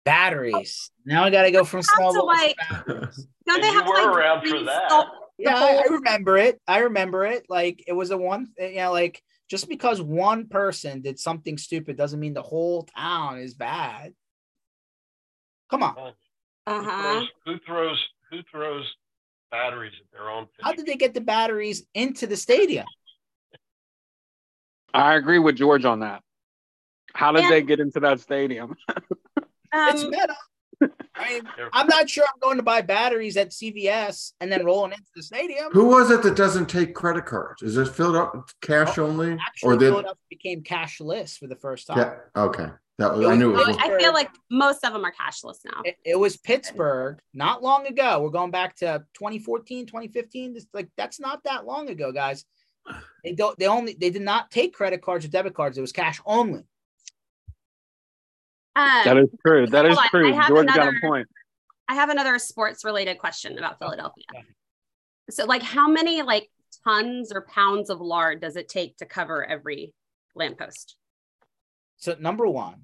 Batteries. Now I got to go from Have to, snowballs. like- to batteries. Don't they you have to were like around for that. the Yeah, I, I remember it. I remember it. Like it was a one. You know, like just because one person did something stupid doesn't mean the whole town is bad. Come on. Uh-huh. throws, who throws who throws batteries at their own? How did they get the batteries into the stadium? I agree with George on that. How did Yeah. they get into that stadium? It's Um, meta. I mean, I'm not sure I'm going to buy batteries at CVS and then rolling into the stadium. who was it that doesn't take credit cards? Is it filled up cash only? Or Actually, did Philadelphia became cashless for the first time. yeah, okay. That was It I knew it oh, was I feel like most of them are cashless now. It, it was Pittsburgh not long ago. We're going back to 2014, 2015. This, like that's not that long ago, guys. They don't. They only. They did not take credit cards or debit cards. It was cash only. Um, That is true. That is on, true. I have George got a point. I have another sports related question about Philadelphia. So, like, how many like tons or pounds of lard does it take to cover every lamppost? So number one,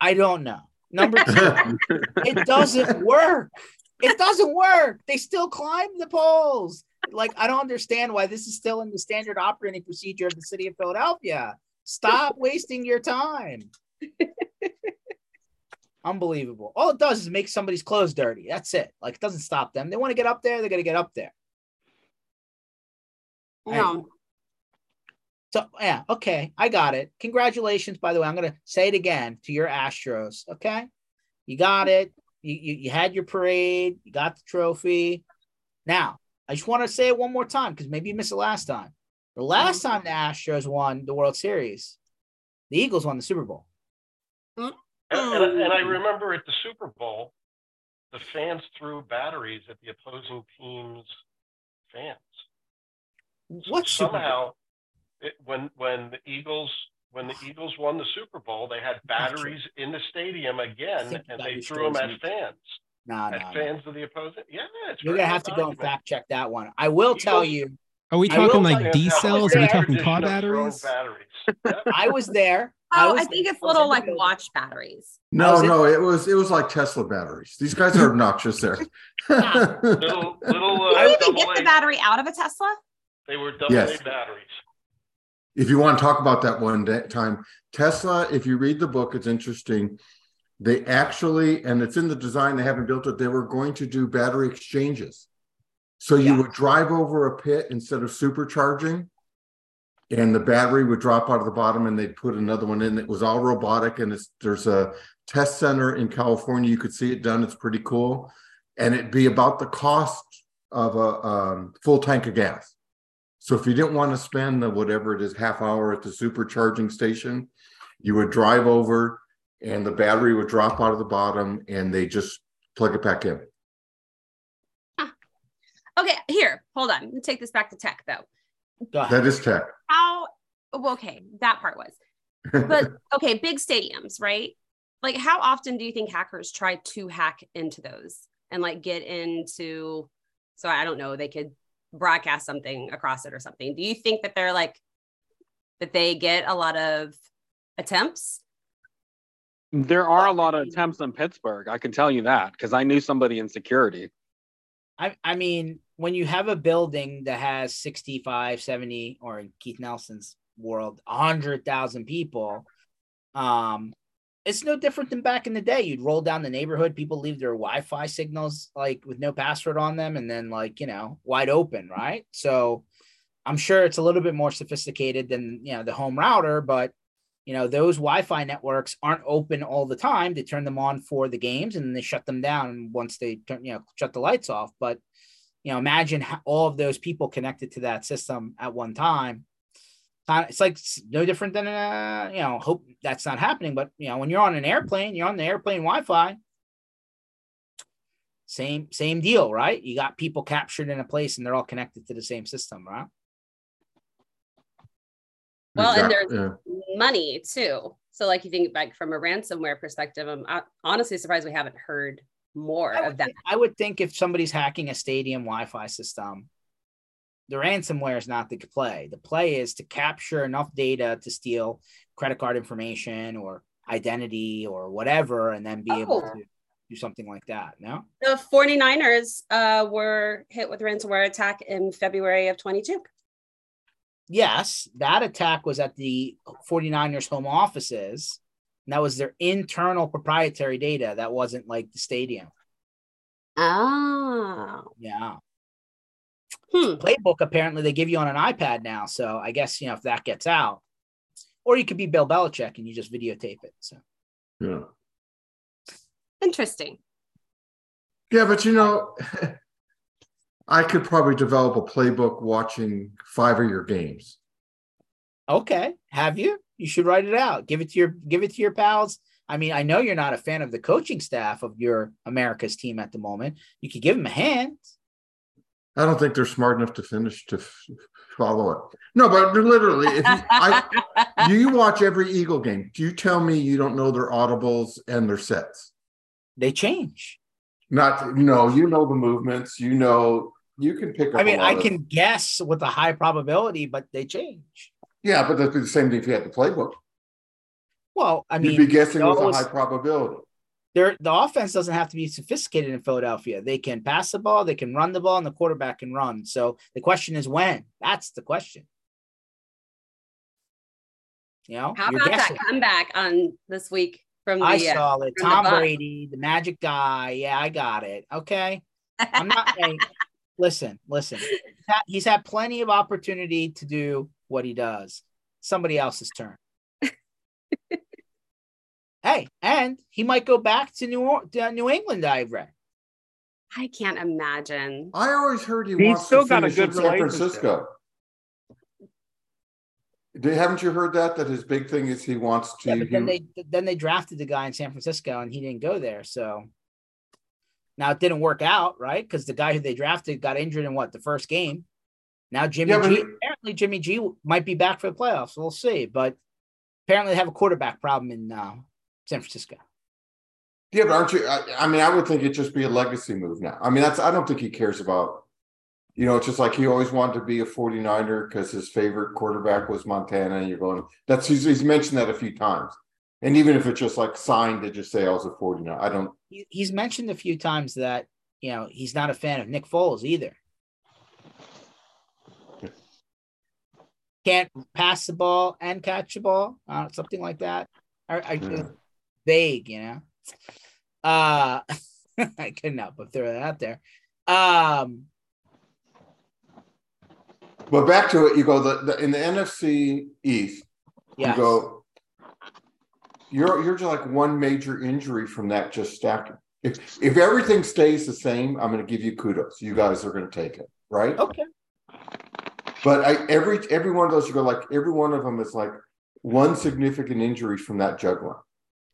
I don't know. Number two, it doesn't work. It doesn't work. They still climb the poles. Like I don't understand why this is still in the standard operating procedure of the city of Philadelphia. Stop wasting your time. Unbelievable. All it does is make somebody's clothes dirty. That's it. Like it doesn't stop them. They want to get up there, they're gonna get up there. Hey. So yeah, okay, I got it. Congratulations, by the way. I'm gonna say it again to your Astros. Okay, you got it. You you, you had your parade. You got the trophy. Now I just want to say it one more time because maybe you missed it last time. The last time the Astros won the World Series, the Eagles won the Super Bowl. Mm-hmm. And, and, and I remember at the Super Bowl, the fans threw batteries at the opposing team's fans. So What Super somehow, it, when when the Eagles when the Eagles won the Super Bowl, they had batteries in the stadium again, and they threw them at fans, Nah, at nah, nah. fans of the opposing. Yeah, it's You're gonna have to go and fact check that one. I will tell Eagles- you, Are we talking like D cells? Are we talking car batteries? batteries? Yep. I was there. Oh, was I think there. it's little like watch batteries. No, no, it was it was like Tesla batteries. These guys are obnoxious there. Little little uh, How did they double get the battery out of a Tesla? They were double Yes. A batteries. if you want to talk about that one day, time, Tesla, if you read the book, it's interesting. They actually, and it's in the design, they haven't built it, they were going to do battery exchanges. So you Yeah. would drive over a pit instead of supercharging, and the battery would drop out of the bottom and they'd put another one in. It was all robotic, and it's there's a test center in California. You could see it done, it's pretty cool. And it'd be about the cost of a um, full tank of gas. So if you didn't want to spend the whatever it is half hour at the supercharging station, you would drive over and the battery would drop out of the bottom and they just plug it back in. Ah. Okay, here, hold on. Let me take this back to tech though. That is tech. How okay, that part was. But okay, big stadiums, right? Like how often do you think hackers try to hack into those and like get into so I don't know, they could broadcast something across it or something. Do you think that they're like that they get a lot of attempts? There are a lot of attempts in Pittsburgh. I can tell you that because I knew somebody in security. I, I mean, when you have a building that has 65, 70, or in Keith Nelson's world, 100,000 people, um, it's no different than back in the day. You'd roll down the neighborhood, people leave their Wi Fi signals like with no password on them, and then, like, you know, wide open, right? So, I'm sure it's a little bit more sophisticated than you know the home router, but you know those Wi-Fi networks aren't open all the time. They turn them on for the games and they shut them down once they turn you know shut the lights off. But you know, imagine all of those people connected to that system at one time. It's like no different than uh, you know. Hope that's not happening, but you know, when you're on an airplane, you're on the airplane Wi-Fi. Same same deal, right? You got people captured in a place, and they're all connected to the same system, right? Well, exactly. and there's yeah. money too. So, like, you think like from a ransomware perspective, I'm honestly surprised we haven't heard more of that. Think, I would think if somebody's hacking a stadium Wi-Fi system, the ransomware is not the play. The play is to capture enough data to steal credit card information or identity or whatever, and then be oh. able to do something like that. No, the 49ers uh, were hit with ransomware attack in February of 22 yes, that attack was at the 49ers home offices. And that was their internal proprietary data. That wasn't like the stadium. Oh. Yeah. Hmm. Playbook apparently they give you on an iPad now. So I guess you know if that gets out. Or you could be Bill Belichick and you just videotape it. So yeah. Interesting. Yeah, but you know, I could probably develop a playbook watching five of your games. Okay, have you? You should write it out. Give it to your give it to your pals. I mean, I know you're not a fan of the coaching staff of your America's team at the moment. You could give them a hand. I don't think they're smart enough to finish to f- follow it. No, but literally, if you, I, you watch every Eagle game, do you tell me you don't know their audibles and their sets? They change. Not no, you know the movements. You know you can pick up. I mean, I can guess with a high probability, but they change. Yeah, but that'd be the same thing if you had the playbook. Well, I mean, you'd be guessing with a high probability. the offense doesn't have to be sophisticated in Philadelphia. They can pass the ball, they can run the ball, and the quarterback can run. So the question is when. That's the question. You know, how about guessing. that comeback on this week from the? I uh, saw it. Tom the Brady, the magic guy. Yeah, I got it. Okay, I'm not. Listen, listen. He's had plenty of opportunity to do what he does. Somebody else's turn. hey, and he might go back to New or- to New England. I've read. I can't imagine. I always heard he He's wants still to got a good in San Francisco. haven't you heard that? That his big thing is he wants to. Yeah, but then they then they drafted the guy in San Francisco and he didn't go there. So now it didn't work out, right? Because the guy who they drafted got injured in what the first game. Now Jimmy yeah, G apparently Jimmy G might be back for the playoffs. We'll see, but apparently they have a quarterback problem in uh, San Francisco. Yeah, but aren't you? I, I, mean, I would think it'd just be a legacy move now. I mean, that's I don't think he cares about. You know, it's just like he always wanted to be a 49er because his favorite quarterback was Montana, and you're going. That's he's, he's mentioned that a few times. And even if it's just like signed to just say I was a 49, I don't. He's mentioned a few times that you know he's not a fan of Nick Foles either. Can't pass the ball and catch the ball, uh, something like that. I, I yeah. vague, you know. Uh, I couldn't help but throw that out there. Um, but back to it, you go the, the in the NFC East. Yes. You go you're you're just like one major injury from that just stacking. If if everything stays the same, I'm going to give you kudos. You guys are going to take it, right? Okay. But I every every one of those you go like every one of them is like one significant injury from that juggling.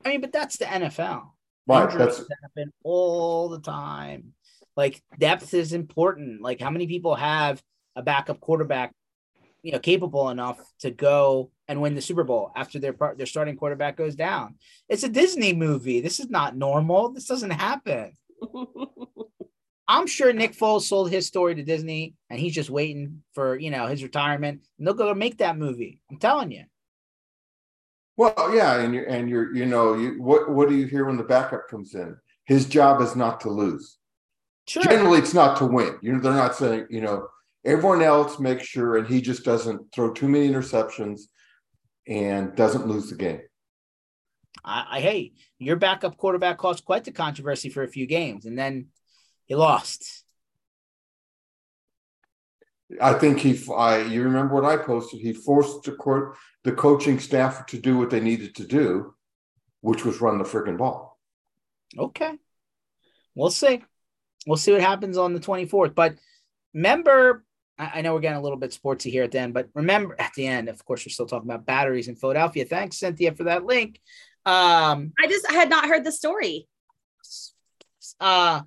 I mean, but that's the NFL. Right. Injuries that's happen all the time. Like depth is important. Like how many people have a backup quarterback, you know, capable enough to go and win the Super Bowl after their part their starting quarterback goes down. It's a Disney movie. This is not normal. This doesn't happen. I'm sure Nick Foles sold his story to Disney and he's just waiting for, you know, his retirement. And they'll go make that movie. I'm telling you. Well, yeah, and you're and you're you know, you what what do you hear when the backup comes in? His job is not to lose. Sure. Generally it's not to win. You know, they're not saying, you know, everyone else makes sure and he just doesn't throw too many interceptions and doesn't lose the game. I, I hey, your backup quarterback caused quite the controversy for a few games, and then he lost. I think he. I you remember what I posted? He forced the court the coaching staff to do what they needed to do, which was run the freaking ball. Okay, we'll see. We'll see what happens on the twenty fourth. But remember, I, I know we're getting a little bit sportsy here at the end, but remember at the end, of course, we're still talking about batteries in Philadelphia. Thanks, Cynthia, for that link. Um, I just had not heard the story. Uh,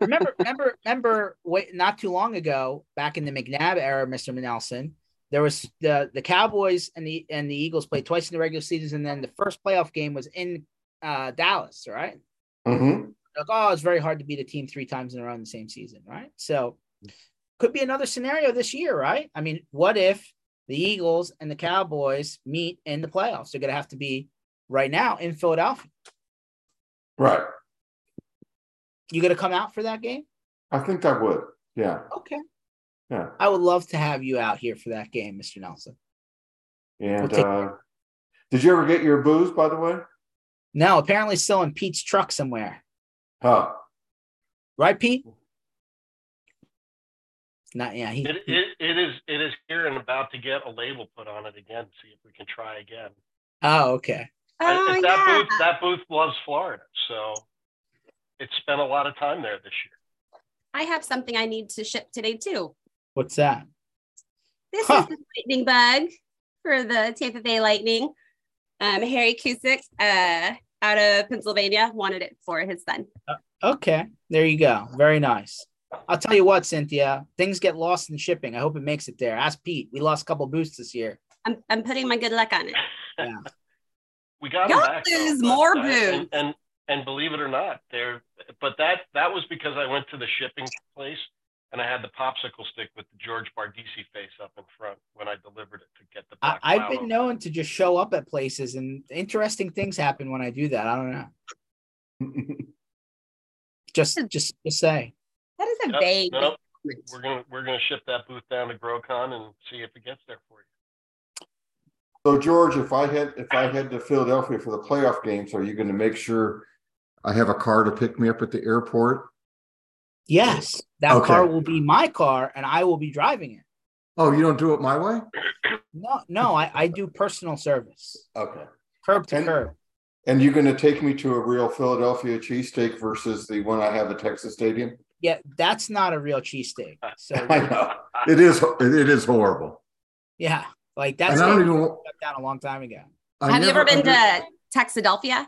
remember, remember, remember, wait, not too long ago, back in the McNabb era, Mr. Nelson, there was the the Cowboys and the and the Eagles played twice in the regular season, and then the first playoff game was in uh, Dallas, right? Mm-hmm. Like, oh, it's very hard to beat a team three times in a row in the same season, right? So, could be another scenario this year, right? I mean, what if the Eagles and the Cowboys meet in the playoffs? They're going to have to be right now in Philadelphia. Right. You going to come out for that game? I think I would. Yeah. Okay. Yeah. I would love to have you out here for that game, Mr. Nelson. And We'll uh, did you ever get your booze, by the way? No, apparently still in Pete's truck somewhere. Huh. Right, Pete? Not yeah. He, It, it, it is it is here and about to get a label put on it again. See if we can try again. oh, okay. Oh, if that yeah. booth that booth loves Florida, so it spent a lot of time there this year. I have something I need to ship today too. What's that? This Huh. is the lightning bug for the Tampa Bay Lightning. Um, Harry Kusick, uh, out of Pennsylvania, wanted it for his son. Okay, there you go. Very nice. I'll tell you what, Cynthia, things get lost in shipping. I hope it makes it there. Ask Pete. We lost a couple boosts this year. I'm, I'm putting my good luck on it. Yeah. we got Y'all them back. though, lose but, more uh. And, and and believe it or not, there. But that that was because I went to the shipping place and I had the popsicle stick with the George Bardissi face up in front when I delivered it to get the. I, I've been over. known to just show up at places, and interesting things happen when I do that. I don't know. Just, just to say. That is a Yep, vague. no, we're gonna we're gonna ship that booth down to GrowCon and see if it gets there for you. So George, if I head if I head to Philadelphia for the playoff games, are you going to make sure I have a car to pick me up at the airport? Yes, that Okay. car will be my car, and I will be driving it. Oh, you don't do it my way? No, no, I, I do personal service, Okay. curb to And- curb. And you're going to take me to a real Philadelphia cheesesteak versus the one I have at Texas Stadium? Yeah, that's not a real cheesesteak. So I know it is. It is horrible. yeah, like that's And don't been even. shut down a long time ago. I Have you ever been under- to Texadelphia?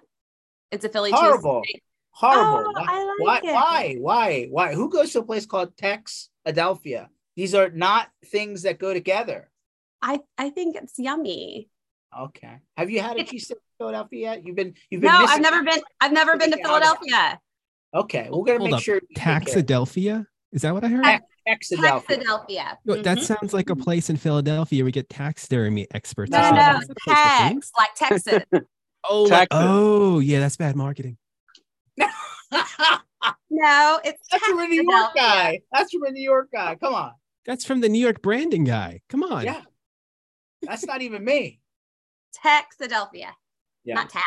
It's a Philly Horrible. cheesesteak. Horrible. Oh, why, I why, it. why? Why? Why? Who goes to a place called Tex Adelphia? These are not things that go together. I, I think it's yummy. Okay. Have you had a cheesesteak in Philadelphia yet? You've been you've been No, I've never been. I've never been to Missing out on- Philadelphia. Okay, we're gonna Hold make up. sure you take care. Taxadelphia? Is that what I heard? Tax- Texadelphia. Texadelphia. No, That Mhm. sounds like a place in Philadelphia. We get taxidermy experts. or No, no, something. no. That's a place for things. Tex, like Texas. Oh, Texas. oh, yeah, that's bad marketing. no, it's That's from a New York guy. That's from a New York guy. Come on. That's from the New York branding guy. Come on. Yeah. That's not even me. Texadelphia, Yeah. not tax.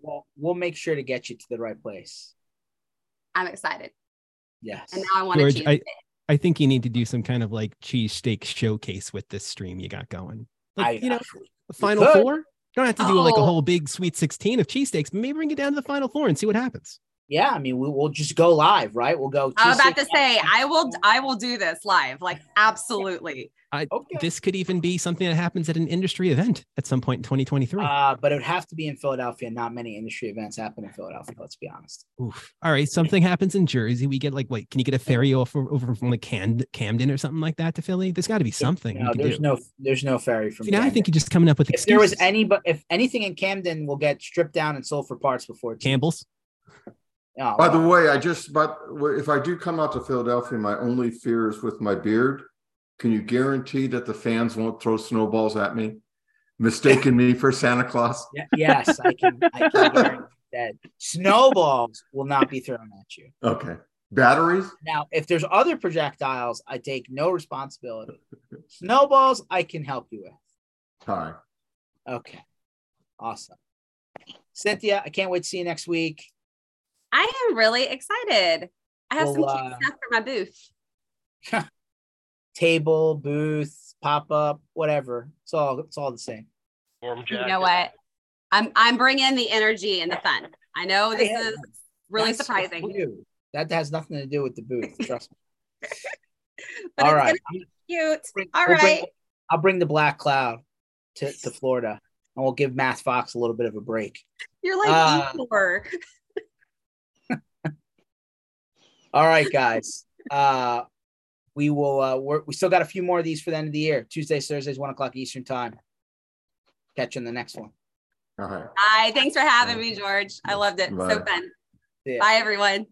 Well, we'll make sure to get you to the right place. I'm excited, Yes. and now I want George, to choose. I, I think you need to do some kind of like cheesesteak showcase with this stream you got going. Like, I, you know, I- the final could. four. You don't have to do like a Oh. whole big sweet 16 of cheesesteaks, maybe bring it down to the final four and see what happens. Yeah, I mean, we, we'll just go live, right? We'll go. I was about to say I will. I will do this live. Like absolutely. I, Okay. This could even be something that happens at an industry event at some point in 2023. Uh, but it would have to be in Philadelphia. Not many industry events happen in Philadelphia. Let's be honest. Oof. All right, something happens in Jersey. We get like, wait, can you get a ferry over, over from like Cam- Camden or something like that to Philly? There's got to be something No, there's do. no, there's no ferry from. See, now I think you're just coming up with if there was any, but if anything in Camden will get stripped down and sold for parts before Campbell's. Oh, By the way, I just but if I do come out to Philadelphia, my only fear is with my beard. Can you guarantee that the fans won't throw snowballs at me, mistaking me for Santa Claus? yes, I can. I can guarantee that snowballs will not be thrown at you. Okay. Batteries? Now, if there's other projectiles, I take no responsibility. Snowballs, I can help you with. Hi. Okay, awesome. Cynthia, I can't wait to see you next week. I am really excited. I have Well, some uh, cute stuff for my booth. table, booth, pop up, whatever. It's all it's all the same. Warm jacket. You know what? I'm I'm bringing the energy and the fun. I know this yeah, is really surprising. That has nothing to do with the booth. Trust me. all right, cute. Bring, all we'll right. Bring, I'll bring the black cloud to, to Florida, and we'll give Matt Fox a little bit of a break. You're like uh, all right, guys. Uh, we will. Uh, we we still got a few more of these for the end of the year. Tuesdays, Thursdays, one o'clock Eastern time. Catch you in the next one. All right. Hi. Thanks for having me, George. I loved it. Bye. So fun. Bye, everyone.